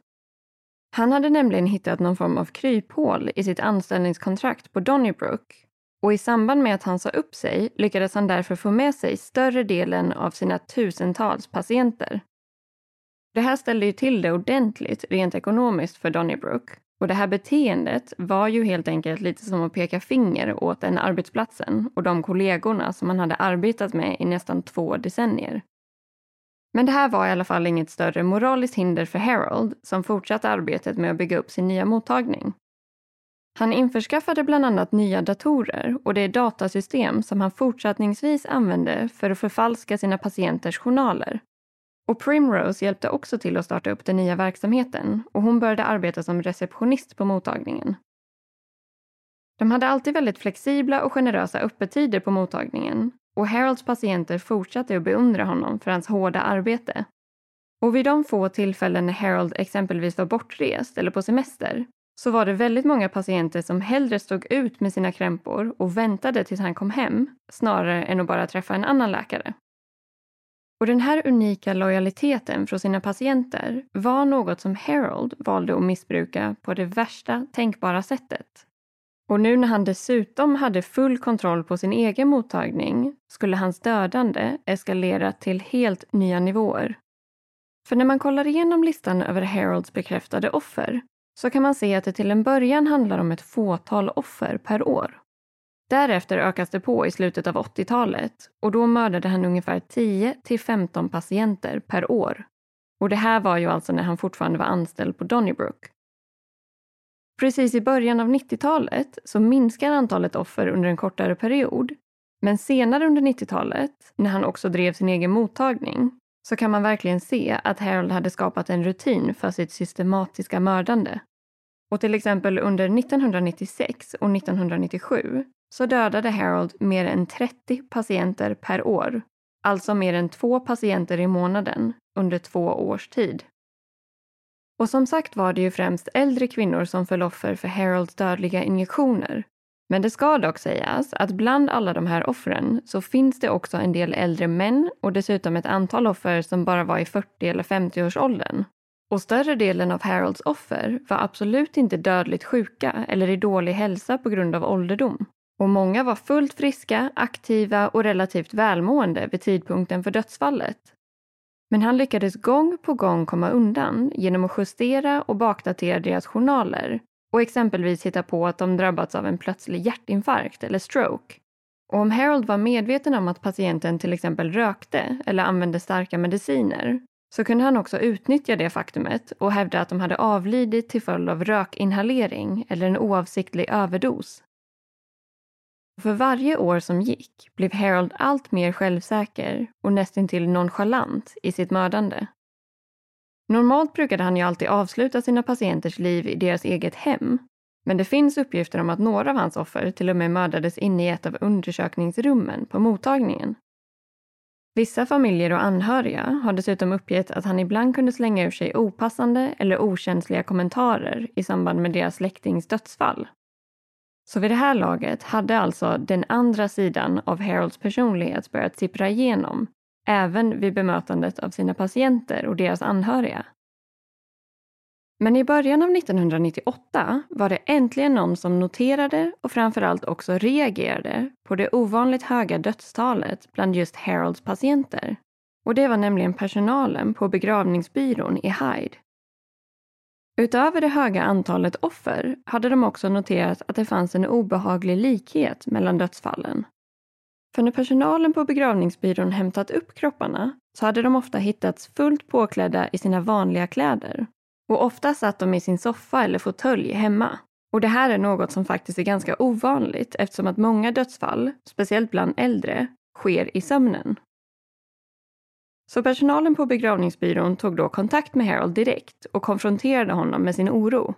Han hade nämligen hittat någon form av kryphål i sitt anställningskontrakt på Donnybrook och i samband med att han sa upp sig lyckades han därför få med sig större delen av sina tusentals patienter. Det här ställde ju till det ordentligt rent ekonomiskt för Donnybrook och det här beteendet var ju helt enkelt lite som att peka finger åt den arbetsplatsen och de kollegorna som han hade arbetat med i nästan två decennier. Men det här var i alla fall inget större moraliskt hinder för Harold som fortsatte arbetet med att bygga upp sin nya mottagning. Han införskaffade bland annat nya datorer och det datasystem som han fortsättningsvis använde för att förfalska sina patienters journaler. Och Primrose hjälpte också till att starta upp den nya verksamheten och hon började arbeta som receptionist på mottagningen. De hade alltid väldigt flexibla och generösa öppettider på mottagningen och Harolds patienter fortsatte att beundra honom för hans hårda arbete. Och vid de få tillfällen när Harold exempelvis var bortrest eller på semester så var det väldigt många patienter som hellre stod ut med sina krämpor och väntade tills han kom hem snarare än att bara träffa en annan läkare. Och den här unika lojaliteten från sina patienter var något som Harold valde att missbruka på det värsta tänkbara sättet. Och nu när han dessutom hade full kontroll på sin egen mottagning skulle hans dödande eskalera till helt nya nivåer. För när man kollar igenom listan över Harolds bekräftade offer så kan man se att det till en början handlar om ett fåtal offer per år. Därefter ökas det på i slutet av 80-talet och då mördade han ungefär 10 till 15 patienter per år. Och det här var ju alltså när han fortfarande var anställd på Donnybrook. Precis i början av 90-talet så minskar antalet offer under en kortare period. Men senare under 90-talet, när han också drev sin egen mottagning, så kan man verkligen se att Harold hade skapat en rutin för sitt systematiska mördande. Och till exempel under 1996 och 1997 så dödade Harold mer än 30 patienter per år. Alltså mer än två patienter i månaden under två års tid. Och som sagt var det ju främst äldre kvinnor som föll offer för Harolds dödliga injektioner. Men det ska dock sägas att bland alla de här offren så finns det också en del äldre män och dessutom ett antal offer som bara var i 40 eller 50-årsåldern. Och större delen av Harolds offer var absolut inte dödligt sjuka eller i dålig hälsa på grund av ålderdom. Och många var fullt friska, aktiva och relativt välmående vid tidpunkten för dödsfallet. Men han lyckades gång på gång komma undan genom att justera och bakdatera deras journaler och exempelvis hitta på att de drabbats av en plötslig hjärtinfarkt eller stroke. Och om Harold var medveten om att patienten till exempel rökte eller använde starka mediciner så kunde han också utnyttja det faktumet och hävda att de hade avlidit till följd av rökinhalering eller en oavsiktlig överdos. För varje år som gick blev Harold allt mer självsäker och nästintill nonchalant i sitt mördande. Normalt brukade han ju alltid avsluta sina patienters liv i deras eget hem. Men det finns uppgifter om att några av hans offer till och med mördades inne i ett av undersökningsrummen på mottagningen. Vissa familjer och anhöriga har dessutom uppgett att han ibland kunde slänga ur sig opassande eller okänsliga kommentarer i samband med deras släktings dödsfall. Så vid det här laget hade alltså den andra sidan av Harolds personlighet börjat sippra igenom, även vid bemötandet av sina patienter och deras anhöriga. Men i början av 1998 var det äntligen någon som noterade och framförallt också reagerade på det ovanligt höga dödstalet bland just Harolds patienter. Och det var nämligen personalen på begravningsbyrån i Hyde. Utöver det höga antalet offer hade de också noterat att det fanns en obehaglig likhet mellan dödsfallen. För när personalen på begravningsbyrån hämtat upp kropparna så hade de ofta hittats fullt påklädda i sina vanliga kläder. Och ofta satt de i sin soffa eller fåtölj hemma. Och det här är något som faktiskt är ganska ovanligt eftersom att många dödsfall, speciellt bland äldre, sker i sömnen. Så personalen på begravningsbyrån tog då kontakt med Harold direkt och konfronterade honom med sin oro.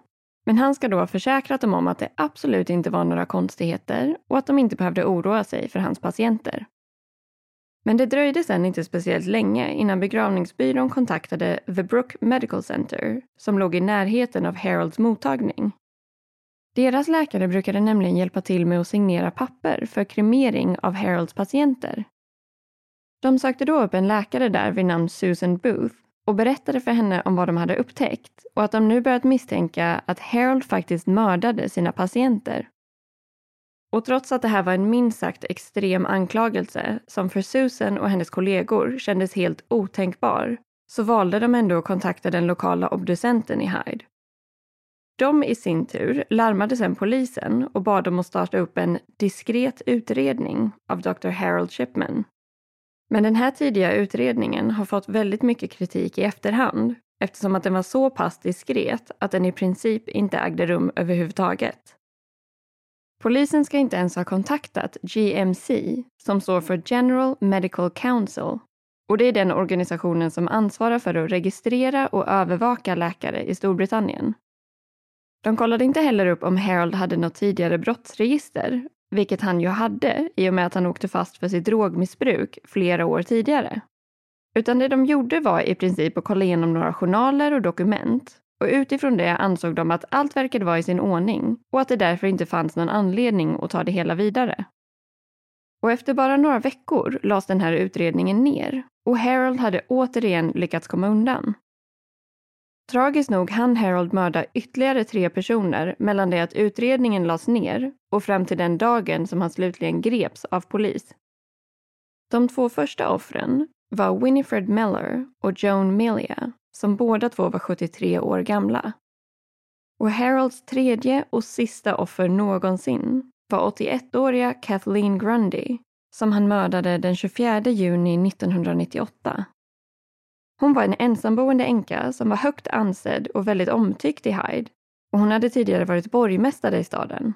Men han ska då ha försäkrat dem om att det absolut inte var några konstigheter och att de inte behövde oroa sig för hans patienter. Men det dröjde sen inte speciellt länge innan begravningsbyrån kontaktade The Brook Medical Center som låg i närheten av Harolds mottagning. Deras läkare brukade nämligen hjälpa till med att signera papper för kremering av Harolds patienter. De sökte då upp en läkare där vid namn Susan Booth och berättade för henne om vad de hade upptäckt och att de nu börjat misstänka att Harold faktiskt mördade sina patienter. Och trots att det här var en minst sagt extrem anklagelse som för Susan och hennes kollegor kändes helt otänkbar så valde de ändå att kontakta den lokala obducenten i Hyde. De i sin tur larmade sedan polisen och bad dem att starta upp en diskret utredning av Dr. Harold Shipman men den här tidiga utredningen har fått väldigt mycket kritik i efterhand eftersom att den var så pass diskret att den i princip inte ägde rum överhuvudtaget. Polisen ska inte ens ha kontaktat GMC, som står för General Medical Council. Och det är den organisationen som ansvarar för att registrera och övervaka läkare i Storbritannien. De kollade inte heller upp om Harold hade något tidigare brottsregister, vilket han ju hade i och med att han åkte fast för sitt drogmissbruk flera år tidigare. Utan det de gjorde var i princip att kolla igenom några journaler och dokument och utifrån det ansåg de att allt verkade vara i sin ordning och att det därför inte fanns någon anledning att ta det hela vidare. Och efter bara några veckor lades den här utredningen ner och Harold hade återigen lyckats komma undan. Tragiskt nog hann Harold mörda ytterligare tre personer mellan det att utredningen lades ner och fram till den dagen som han slutligen greps av polis. De två första offren var Winifred Miller och Joan Millia som båda två var 73 år gamla. Och Harolds tredje och sista offer någonsin var 81-åriga Kathleen Grundy som han mördade den 24 juni 1998. Hon var en ensamboende änka som var högt ansedd och väldigt omtyckt i Hyde och hon hade tidigare varit borgmästare i staden.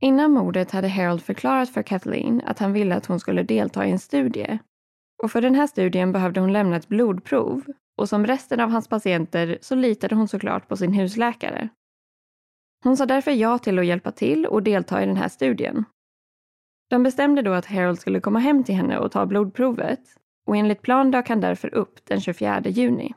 Innan mordet hade Harold förklarat för Kathleen att han ville att hon skulle delta i en studie. Och för den här studien behövde hon lämna ett blodprov och som resten av hans patienter så litade hon såklart på sin husläkare. Hon sa därför ja till att hjälpa till och delta i den här studien. De bestämde då att Harold skulle komma hem till henne och ta blodprovet och enligt plan dök han därför upp den 24 juni.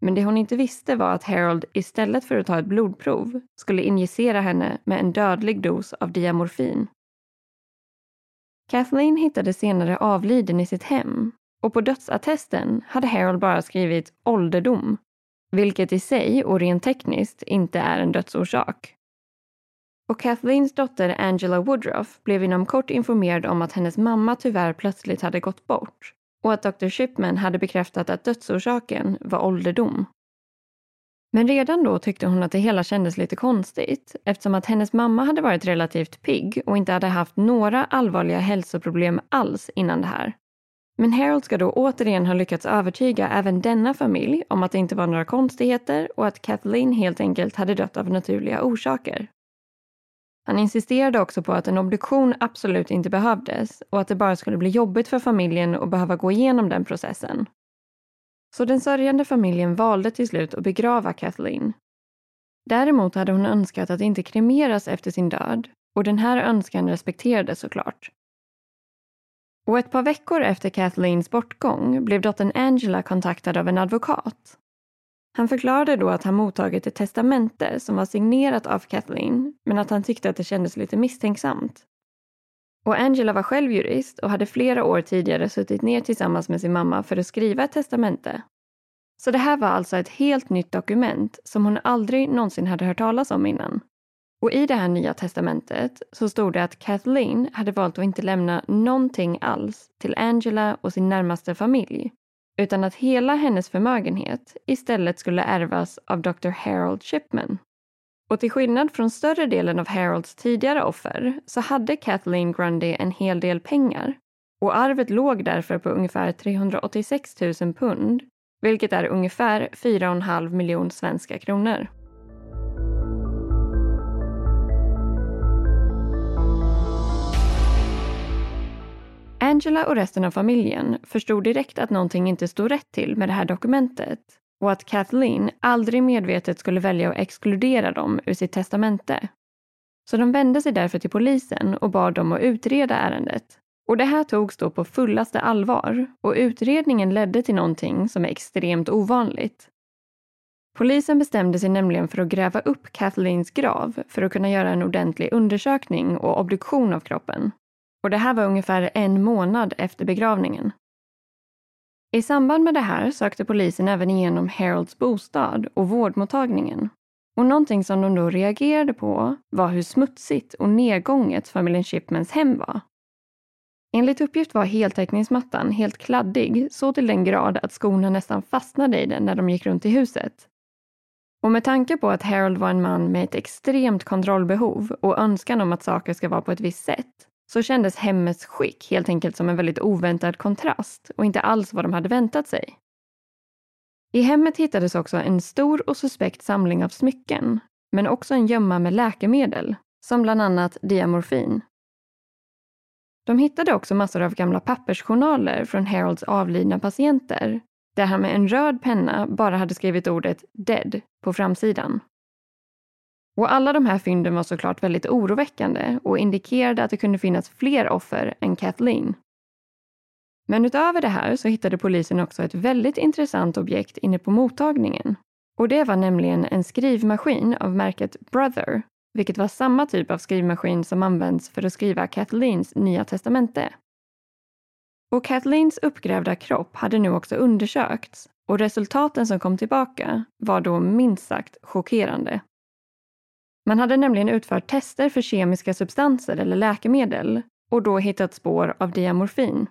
Men det hon inte visste var att Harold istället för att ta ett blodprov skulle injicera henne med en dödlig dos av diamorfin. Kathleen hittades senare avliden i sitt hem och på dödsattesten hade Harold bara skrivit ålderdom, vilket i sig och rent tekniskt inte är en dödsorsak. Och Kathleens dotter Angela Woodruff blev inom kort informerad om att hennes mamma tyvärr plötsligt hade gått bort och att Dr. Shipman hade bekräftat att dödsorsaken var ålderdom. Men redan då tyckte hon att det hela kändes lite konstigt eftersom att hennes mamma hade varit relativt pigg och inte hade haft några allvarliga hälsoproblem alls innan det här. Men Harold ska då återigen ha lyckats övertyga även denna familj om att det inte var några konstigheter och att Kathleen helt enkelt hade dött av naturliga orsaker. Han insisterade också på att en obduktion absolut inte behövdes och att det bara skulle bli jobbigt för familjen att behöva gå igenom den processen. Så den sörjande familjen valde till slut att begrava Kathleen. Däremot hade hon önskat att inte kremeras efter sin död och den här önskan respekterades såklart. Och ett par veckor efter Kathleens bortgång blev dottern Angela kontaktad av en advokat. Han förklarade då att han mottagit ett testamente som var signerat av Kathleen men att han tyckte att det kändes lite misstänksamt. Och Angela var själv jurist och hade flera år tidigare suttit ner tillsammans med sin mamma för att skriva ett testamente. Så det här var alltså ett helt nytt dokument som hon aldrig någonsin hade hört talas om innan. Och i det här nya testamentet så stod det att Kathleen hade valt att inte lämna någonting alls till Angela och sin närmaste familj utan att hela hennes förmögenhet istället skulle ärvas av Dr. Harold Shipman. Och till skillnad från större delen av Harolds tidigare offer så hade Kathleen Grundy en hel del pengar och arvet låg därför på ungefär 386 000 pund, vilket är ungefär 4,5 miljoner svenska kronor. Angela och resten av familjen förstod direkt att någonting inte stod rätt till med det här dokumentet och att Kathleen aldrig medvetet skulle välja att exkludera dem ur sitt testamente. Så de vände sig därför till polisen och bad dem att utreda ärendet. Och det här togs då på fullaste allvar och utredningen ledde till någonting som är extremt ovanligt. Polisen bestämde sig nämligen för att gräva upp Kathleens grav för att kunna göra en ordentlig undersökning och obduktion av kroppen. Och det här var ungefär en månad efter begravningen. I samband med det här sökte polisen även igenom Harolds bostad och vårdmottagningen. Och någonting som de då reagerade på var hur smutsigt och nedgånget familjen Shipmans hem var. Enligt uppgift var heltäckningsmattan helt kladdig så till den grad att skorna nästan fastnade i den när de gick runt i huset. Och med tanke på att Harold var en man med ett extremt kontrollbehov och önskan om att saker ska vara på ett visst sätt så kändes hemmets skick helt enkelt som en väldigt oväntad kontrast och inte alls vad de hade väntat sig. I hemmet hittades också en stor och suspekt samling av smycken, men också en gömma med läkemedel som bland annat diamorfin. De hittade också massor av gamla pappersjournaler från Harolds avlidna patienter där han med en röd penna bara hade skrivit ordet “dead” på framsidan. Och alla de här fynden var såklart väldigt oroväckande och indikerade att det kunde finnas fler offer än Kathleen. Men utöver det här så hittade polisen också ett väldigt intressant objekt inne på mottagningen. Och det var nämligen en skrivmaskin av märket Brother, vilket var samma typ av skrivmaskin som används för att skriva Kathleens Nya Testamente. Och Kathleens uppgrävda kropp hade nu också undersökts och resultaten som kom tillbaka var då minst sagt chockerande. Man hade nämligen utfört tester för kemiska substanser eller läkemedel och då hittat spår av diamorfin.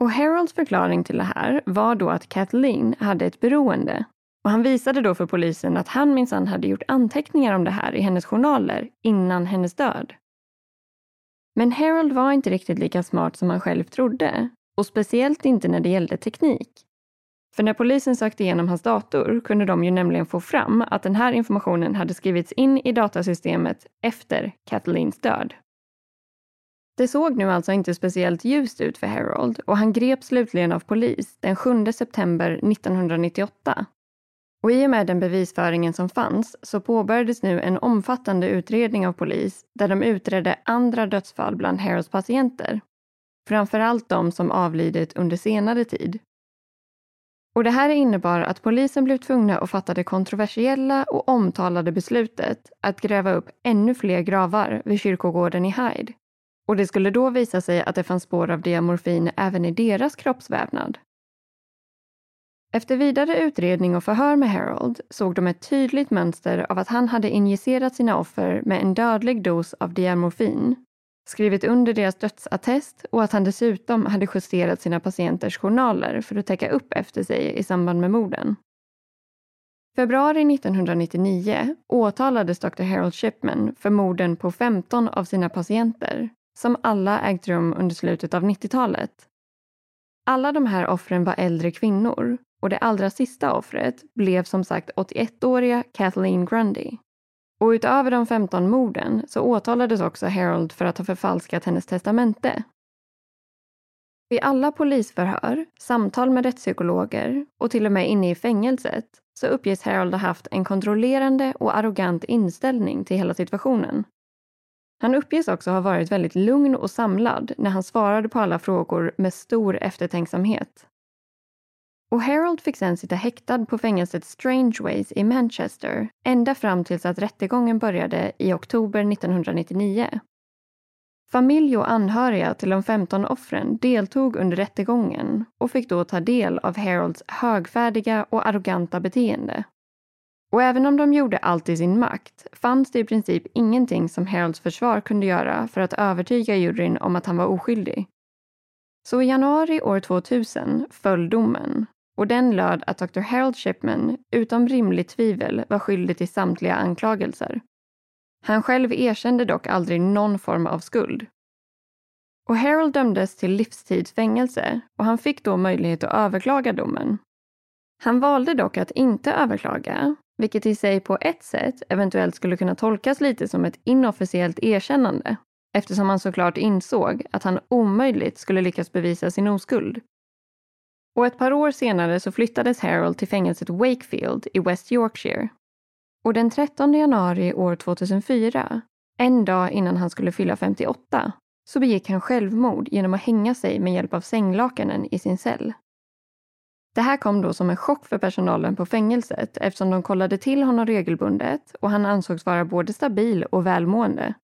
Och Harolds förklaring till det här var då att Kathleen hade ett beroende och han visade då för polisen att han minsann hade gjort anteckningar om det här i hennes journaler innan hennes död. Men Harold var inte riktigt lika smart som han själv trodde och speciellt inte när det gällde teknik. För när polisen sökte igenom hans dator kunde de ju nämligen få fram att den här informationen hade skrivits in i datasystemet efter Kathleens död. Det såg nu alltså inte speciellt ljust ut för Harold och han greps slutligen av polis den 7 september 1998. Och i och med den bevisföringen som fanns så påbörjades nu en omfattande utredning av polis där de utredde andra dödsfall bland Harolds patienter. Framförallt de som avlidit under senare tid. Och det här innebar att polisen blev tvungna att fatta det kontroversiella och omtalade beslutet att gräva upp ännu fler gravar vid kyrkogården i Hyde. Och det skulle då visa sig att det fanns spår av diamorfin även i deras kroppsvävnad. Efter vidare utredning och förhör med Harold såg de ett tydligt mönster av att han hade injicerat sina offer med en dödlig dos av diamorfin, skrivit under deras dödsattest och att han dessutom hade justerat sina patienters journaler för att täcka upp efter sig i samband med morden. Februari 1999 åtalades Dr. Harold Shipman för morden på 15 av sina patienter som alla ägt rum under slutet av 90-talet. Alla de här offren var äldre kvinnor och det allra sista offret blev som sagt 81-åriga Kathleen Grundy. Och utöver de 15 morden så åtalades också Harold för att ha förfalskat hennes testamente. Vid alla polisförhör, samtal med rättspsykologer och till och med inne i fängelset så uppges Harold ha haft en kontrollerande och arrogant inställning till hela situationen. Han uppges också ha varit väldigt lugn och samlad när han svarade på alla frågor med stor eftertänksamhet. Och Harold fick sen sitta häktad på fängelset Strangeways i Manchester ända fram tills att rättegången började i oktober 1999. Familj och anhöriga till de 15 offren deltog under rättegången och fick då ta del av Harolds högfärdiga och arroganta beteende. Och även om de gjorde allt i sin makt fanns det i princip ingenting som Harolds försvar kunde göra för att övertyga juryn om att han var oskyldig. Så i januari år 2000 föll domen och den löd att Dr. Harold Shipman utom rimligt tvivel var skyldig till samtliga anklagelser. Han själv erkände dock aldrig någon form av skuld. Och Harold dömdes till livstidsfängelse och han fick då möjlighet att överklaga domen. Han valde dock att inte överklaga, vilket i sig på ett sätt eventuellt skulle kunna tolkas lite som ett inofficiellt erkännande eftersom han såklart insåg att han omöjligt skulle lyckas bevisa sin oskuld. Och ett par år senare så flyttades Harold till fängelset Wakefield i West Yorkshire. Och den 13 januari år 2004, en dag innan han skulle fylla 58, så begick han självmord genom att hänga sig med hjälp av sänglakanen i sin cell. Det här kom då som en chock för personalen på fängelset eftersom de kollade till honom regelbundet och han ansågs vara både stabil och välmående.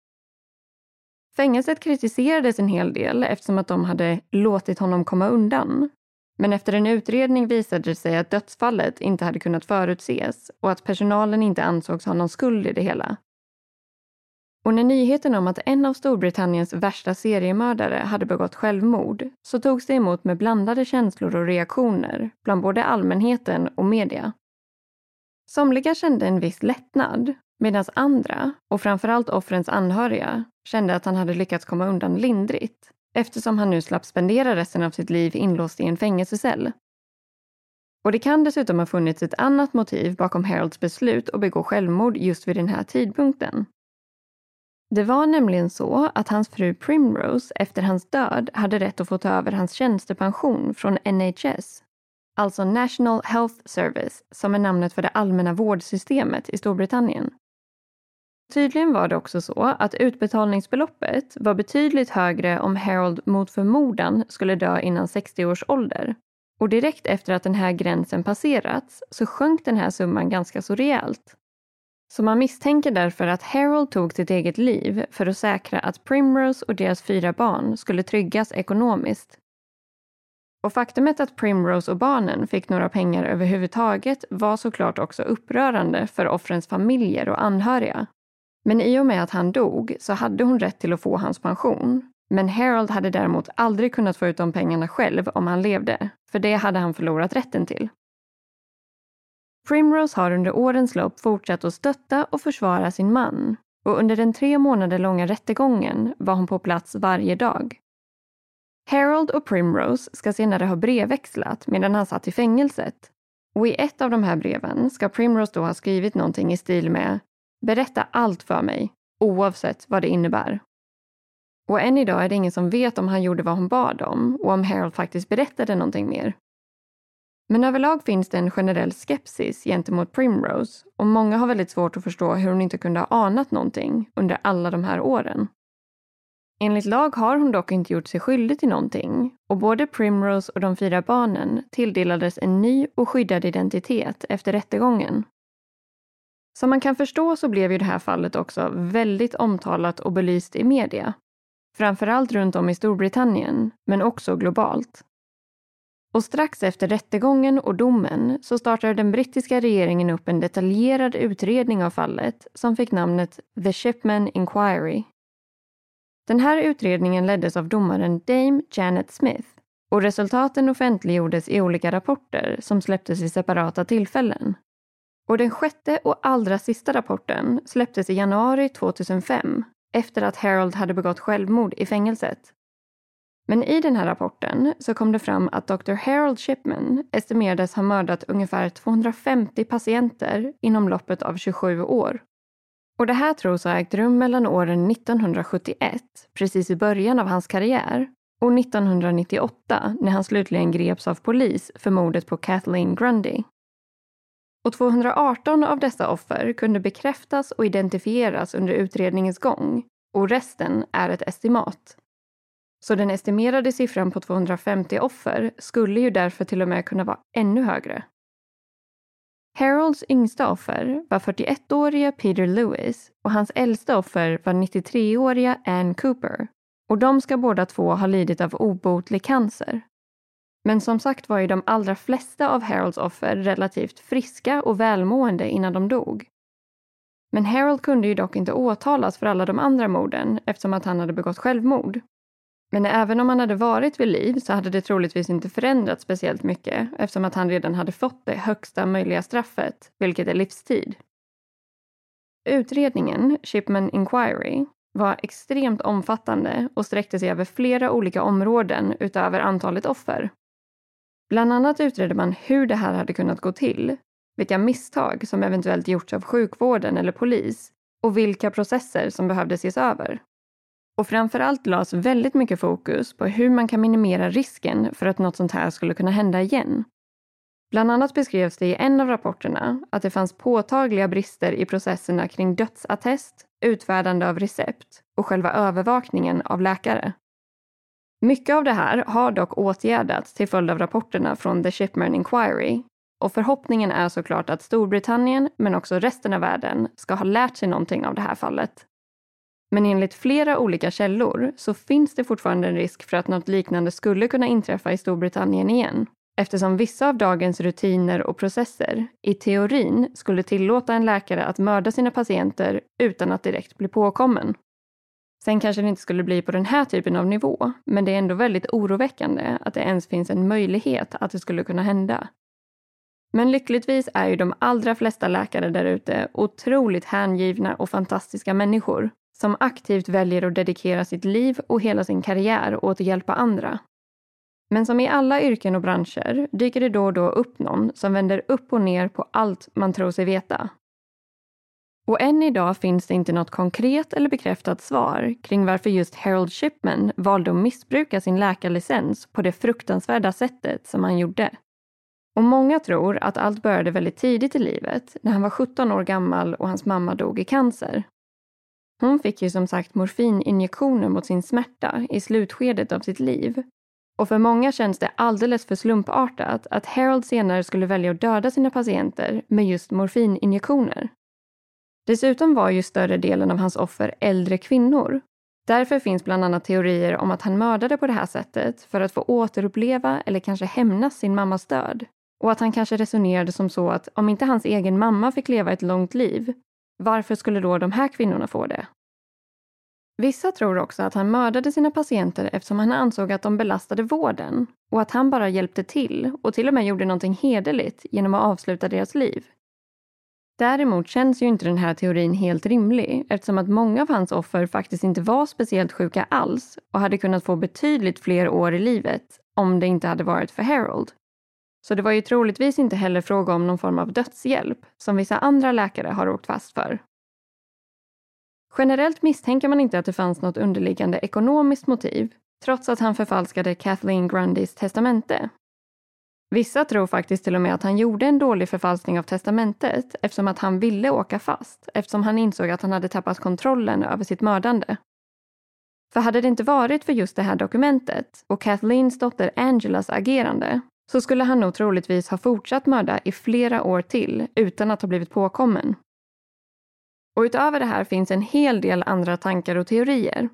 Fängelset kritiserades en hel del eftersom att de hade låtit honom komma undan men efter en utredning visade det sig att dödsfallet inte hade kunnat förutses och att personalen inte ansågs ha någon skuld i det hela. Och när nyheten om att en av Storbritanniens värsta seriemördare hade begått självmord så togs det emot med blandade känslor och reaktioner bland både allmänheten och media. Somliga kände en viss lättnad medan andra, och framförallt offrens anhöriga, kände att han hade lyckats komma undan lindrigt eftersom han nu slapp spendera resten av sitt liv inlåst i en fängelsecell. Och det kan dessutom ha funnits ett annat motiv bakom Harolds beslut att begå självmord just vid den här tidpunkten. Det var nämligen så att hans fru Primrose efter hans död hade rätt att få ta över hans tjänstepension från NHS, alltså National Health Service, som är namnet för det allmänna vårdsystemet i Storbritannien. Tydligen var det också så att utbetalningsbeloppet var betydligt högre om Harold mot förmodan skulle dö innan 60 års ålder. Och direkt efter att den här gränsen passerats så sjönk den här summan ganska så rejält. Så man misstänker därför att Harold tog sitt eget liv för att säkra att Primrose och deras fyra barn skulle tryggas ekonomiskt. Och faktumet att Primrose och barnen fick några pengar överhuvudtaget var såklart också upprörande för offrens familjer och anhöriga. Men i och med att han dog så hade hon rätt till att få hans pension. Men Harold hade däremot aldrig kunnat få ut de pengarna själv om han levde, för det hade han förlorat rätten till. Primrose har under årens lopp fortsatt att stötta och försvara sin man och under den tre månader långa rättegången var hon på plats varje dag. Harold och Primrose ska senare ha brevväxlat medan han satt i fängelset. Och i ett av de här breven ska Primrose då ha skrivit någonting i stil med Berätta allt för mig, oavsett vad det innebär. Och än idag är det ingen som vet om han gjorde vad hon bad om och om Harold faktiskt berättade någonting mer. Men överlag finns det en generell skepsis gentemot Primrose och många har väldigt svårt att förstå hur hon inte kunde ha anat någonting under alla de här åren. Enligt lag har hon dock inte gjort sig skyldig till någonting och både Primrose och de fyra barnen tilldelades en ny och skyddad identitet efter rättegången. Som man kan förstå så blev ju det här fallet också väldigt omtalat och belyst i media. Framförallt runt om i Storbritannien, men också globalt. Och strax efter rättegången och domen så startade den brittiska regeringen upp en detaljerad utredning av fallet som fick namnet The Shipman Inquiry. Den här utredningen leddes av domaren Dame Janet Smith och resultaten offentliggjordes i olika rapporter som släpptes i separata tillfällen. Och den sjätte och allra sista rapporten släpptes i januari 2005 efter att Harold hade begått självmord i fängelset. Men i den här rapporten så kom det fram att Dr. Harold Shipman estimerades ha mördat ungefär 250 patienter inom loppet av 27 år. Och det här tros ha ägt rum mellan åren 1971, precis i början av hans karriär, och 1998 när han slutligen greps av polis för mordet på Kathleen Grundy. Och 218 av dessa offer kunde bekräftas och identifieras under utredningens gång och resten är ett estimat. Så den estimerade siffran på 250 offer skulle ju därför till och med kunna vara ännu högre. Harolds yngsta offer var 41-åriga Peter Lewis och hans äldsta offer var 93-åriga Ann Cooper. Och de ska båda två ha lidit av obotlig cancer. Men som sagt var ju de allra flesta av Harolds offer relativt friska och välmående innan de dog. Men Harold kunde ju dock inte åtalas för alla de andra morden eftersom att han hade begått självmord. Men även om han hade varit vid liv så hade det troligtvis inte förändrats speciellt mycket eftersom att han redan hade fått det högsta möjliga straffet, vilket är livstid. Utredningen, Shipman Inquiry, var extremt omfattande och sträckte sig över flera olika områden utöver antalet offer. Bland annat utredde man hur det här hade kunnat gå till, vilka misstag som eventuellt gjorts av sjukvården eller polis och vilka processer som behövde ses över. Och framförallt lades väldigt mycket fokus på hur man kan minimera risken för att något sånt här skulle kunna hända igen. Bland annat beskrevs det i en av rapporterna att det fanns påtagliga brister i processerna kring dödsattest, utfärdande av recept och själva övervakningen av läkare. Mycket av det här har dock åtgärdats till följd av rapporterna från The Shipman Inquiry och förhoppningen är såklart att Storbritannien, men också resten av världen, ska ha lärt sig någonting av det här fallet. Men enligt flera olika källor så finns det fortfarande en risk för att något liknande skulle kunna inträffa i Storbritannien igen. Eftersom vissa av dagens rutiner och processer i teorin skulle tillåta en läkare att mörda sina patienter utan att direkt bli påkommen. Sen kanske det inte skulle bli på den här typen av nivå, men det är ändå väldigt oroväckande att det ens finns en möjlighet att det skulle kunna hända. Men lyckligtvis är ju de allra flesta läkare där ute otroligt hängivna och fantastiska människor som aktivt väljer att dedikera sitt liv och hela sin karriär åt att hjälpa andra. Men som i alla yrken och branscher dyker det då och då upp någon som vänder upp och ner på allt man tror sig veta. Och än idag finns det inte något konkret eller bekräftat svar kring varför just Harold Shipman valde att missbruka sin läkarlicens på det fruktansvärda sättet som han gjorde. Och många tror att allt började väldigt tidigt i livet, när han var 17 år gammal och hans mamma dog i cancer. Hon fick ju som sagt morfininjektioner mot sin smärta i slutskedet av sitt liv. Och för många känns det alldeles för slumpartat att Harold senare skulle välja att döda sina patienter med just morfininjektioner. Dessutom var ju större delen av hans offer äldre kvinnor. Därför finns bland annat teorier om att han mördade på det här sättet för att få återuppleva eller kanske hämnas sin mammas död. Och att han kanske resonerade som så att om inte hans egen mamma fick leva ett långt liv, varför skulle då de här kvinnorna få det? Vissa tror också att han mördade sina patienter eftersom han ansåg att de belastade vården och att han bara hjälpte till och till och med gjorde någonting hederligt genom att avsluta deras liv. Däremot känns ju inte den här teorin helt rimlig eftersom att många av hans offer faktiskt inte var speciellt sjuka alls och hade kunnat få betydligt fler år i livet om det inte hade varit för Harold. Så det var ju troligtvis inte heller fråga om någon form av dödshjälp som vissa andra läkare har åkt fast för. Generellt misstänker man inte att det fanns något underliggande ekonomiskt motiv trots att han förfalskade Kathleen Grundys testamente Vissa tror faktiskt till och med att han gjorde en dålig förfalskning av testamentet eftersom att han ville åka fast, eftersom han insåg att han hade tappat kontrollen över sitt mördande. För hade det inte varit för just det här dokumentet och Kathleens dotter Angelas agerande så skulle han nog troligtvis ha fortsatt mörda i flera år till utan att ha blivit påkommen. Och utöver det här finns en hel del andra tankar och teorier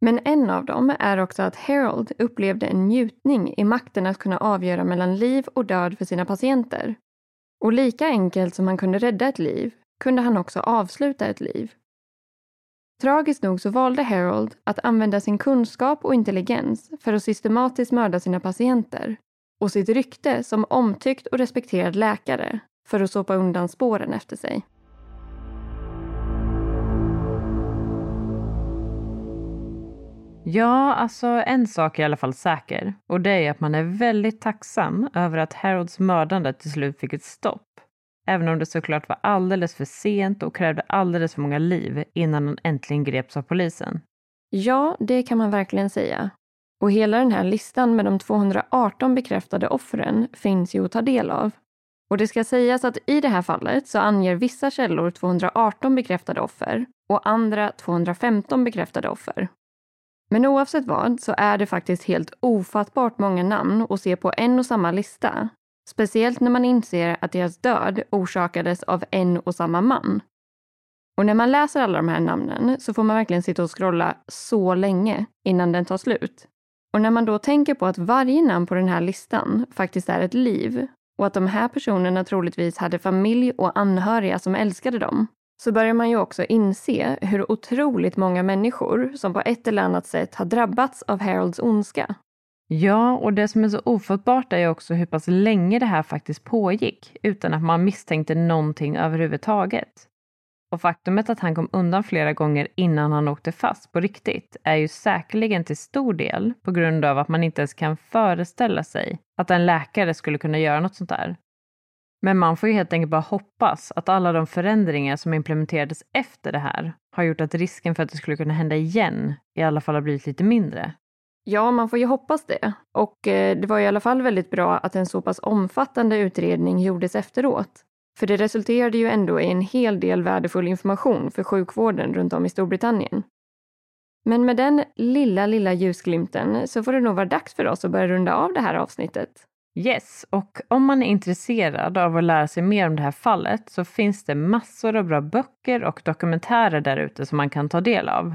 men en av dem är också att Harold upplevde en njutning i makten att kunna avgöra mellan liv och död för sina patienter. Och lika enkelt som han kunde rädda ett liv kunde han också avsluta ett liv. Tragiskt nog så valde Harold att använda sin kunskap och intelligens för att systematiskt mörda sina patienter och sitt rykte som omtyckt och respekterad läkare för att sopa undan spåren efter sig. Ja, alltså en sak är i alla fall säker och det är att man är väldigt tacksam över att Harolds mördande till slut fick ett stopp. Även om det såklart var alldeles för sent och krävde alldeles för många liv innan han äntligen greps av polisen. Ja, det kan man verkligen säga. Och hela den här listan med de 218 bekräftade offren finns ju att ta del av. Och det ska sägas att i det här fallet så anger vissa källor 218 bekräftade offer och andra 215 bekräftade offer. Men oavsett vad så är det faktiskt helt ofattbart många namn att se på en och samma lista. Speciellt när man inser att deras död orsakades av en och samma man. Och när man läser alla de här namnen så får man verkligen sitta och scrolla så länge innan den tar slut. Och när man då tänker på att varje namn på den här listan faktiskt är ett liv och att de här personerna troligtvis hade familj och anhöriga som älskade dem så börjar man ju också inse hur otroligt många människor som på ett eller annat sätt har drabbats av Harolds ondska. Ja, och det som är så ofattbart är också hur pass länge det här faktiskt pågick utan att man misstänkte någonting överhuvudtaget. Och faktumet att han kom undan flera gånger innan han åkte fast på riktigt är ju säkerligen till stor del på grund av att man inte ens kan föreställa sig att en läkare skulle kunna göra något sånt där. Men man får ju helt enkelt bara hoppas att alla de förändringar som implementerades efter det här har gjort att risken för att det skulle kunna hända igen i alla fall har blivit lite mindre. Ja, man får ju hoppas det. Och eh, det var i alla fall väldigt bra att en så pass omfattande utredning gjordes efteråt. För det resulterade ju ändå i en hel del värdefull information för sjukvården runt om i Storbritannien. Men med den lilla, lilla ljusglimten så får det nog vara dags för oss att börja runda av det här avsnittet. Yes, och om man är intresserad av att lära sig mer om det här fallet så finns det massor av bra böcker och dokumentärer där ute som man kan ta del av.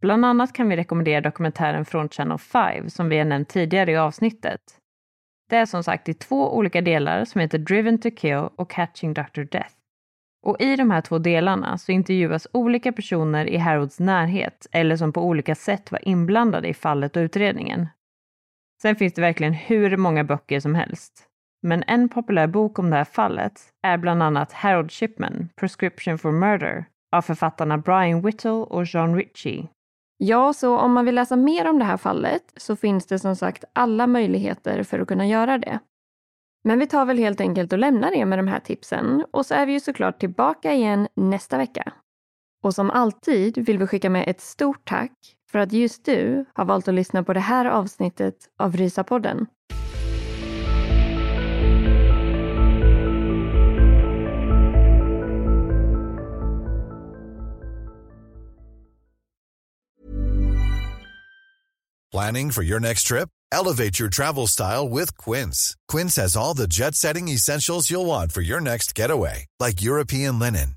Bland annat kan vi rekommendera dokumentären från Channel 5 som vi har nämnt tidigare i avsnittet. Det är som sagt i två olika delar som heter Driven to Kill och Catching Dr. Death. Och i de här två delarna så intervjuas olika personer i Harrods närhet eller som på olika sätt var inblandade i fallet och utredningen. Sen finns det verkligen hur många böcker som helst. Men en populär bok om det här fallet är bland annat Harold Shipman, Prescription for Murder, av författarna Brian Whittle och John Ritchie. Ja, så om man vill läsa mer om det här fallet så finns det som sagt alla möjligheter för att kunna göra det. Men vi tar väl helt enkelt och lämnar er med de här tipsen och så är vi ju såklart tillbaka igen nästa vecka. Och som alltid vill vi skicka med ett stort tack för att just du har valt att lyssna på det här avsnittet av Rysapodden. Planning for your next trip? Elevate your travel style with Quince. Quince has all the jet setting essentials you'll want for your next getaway, like European linen,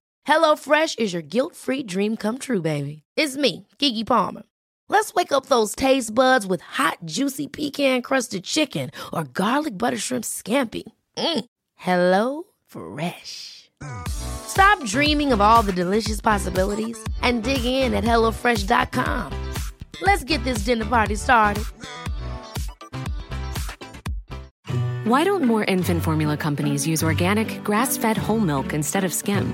HelloFresh is your guilt-free dream come true, baby. It's me, Kiki Palmer. Let's wake up those taste buds with hot, juicy pecan-crusted chicken or garlic butter shrimp scampi. Mm. Hello Fresh. Stop dreaming of all the delicious possibilities and dig in at HelloFresh.com. Let's get this dinner party started. Why don't more infant formula companies use organic, grass fed whole milk instead of skim?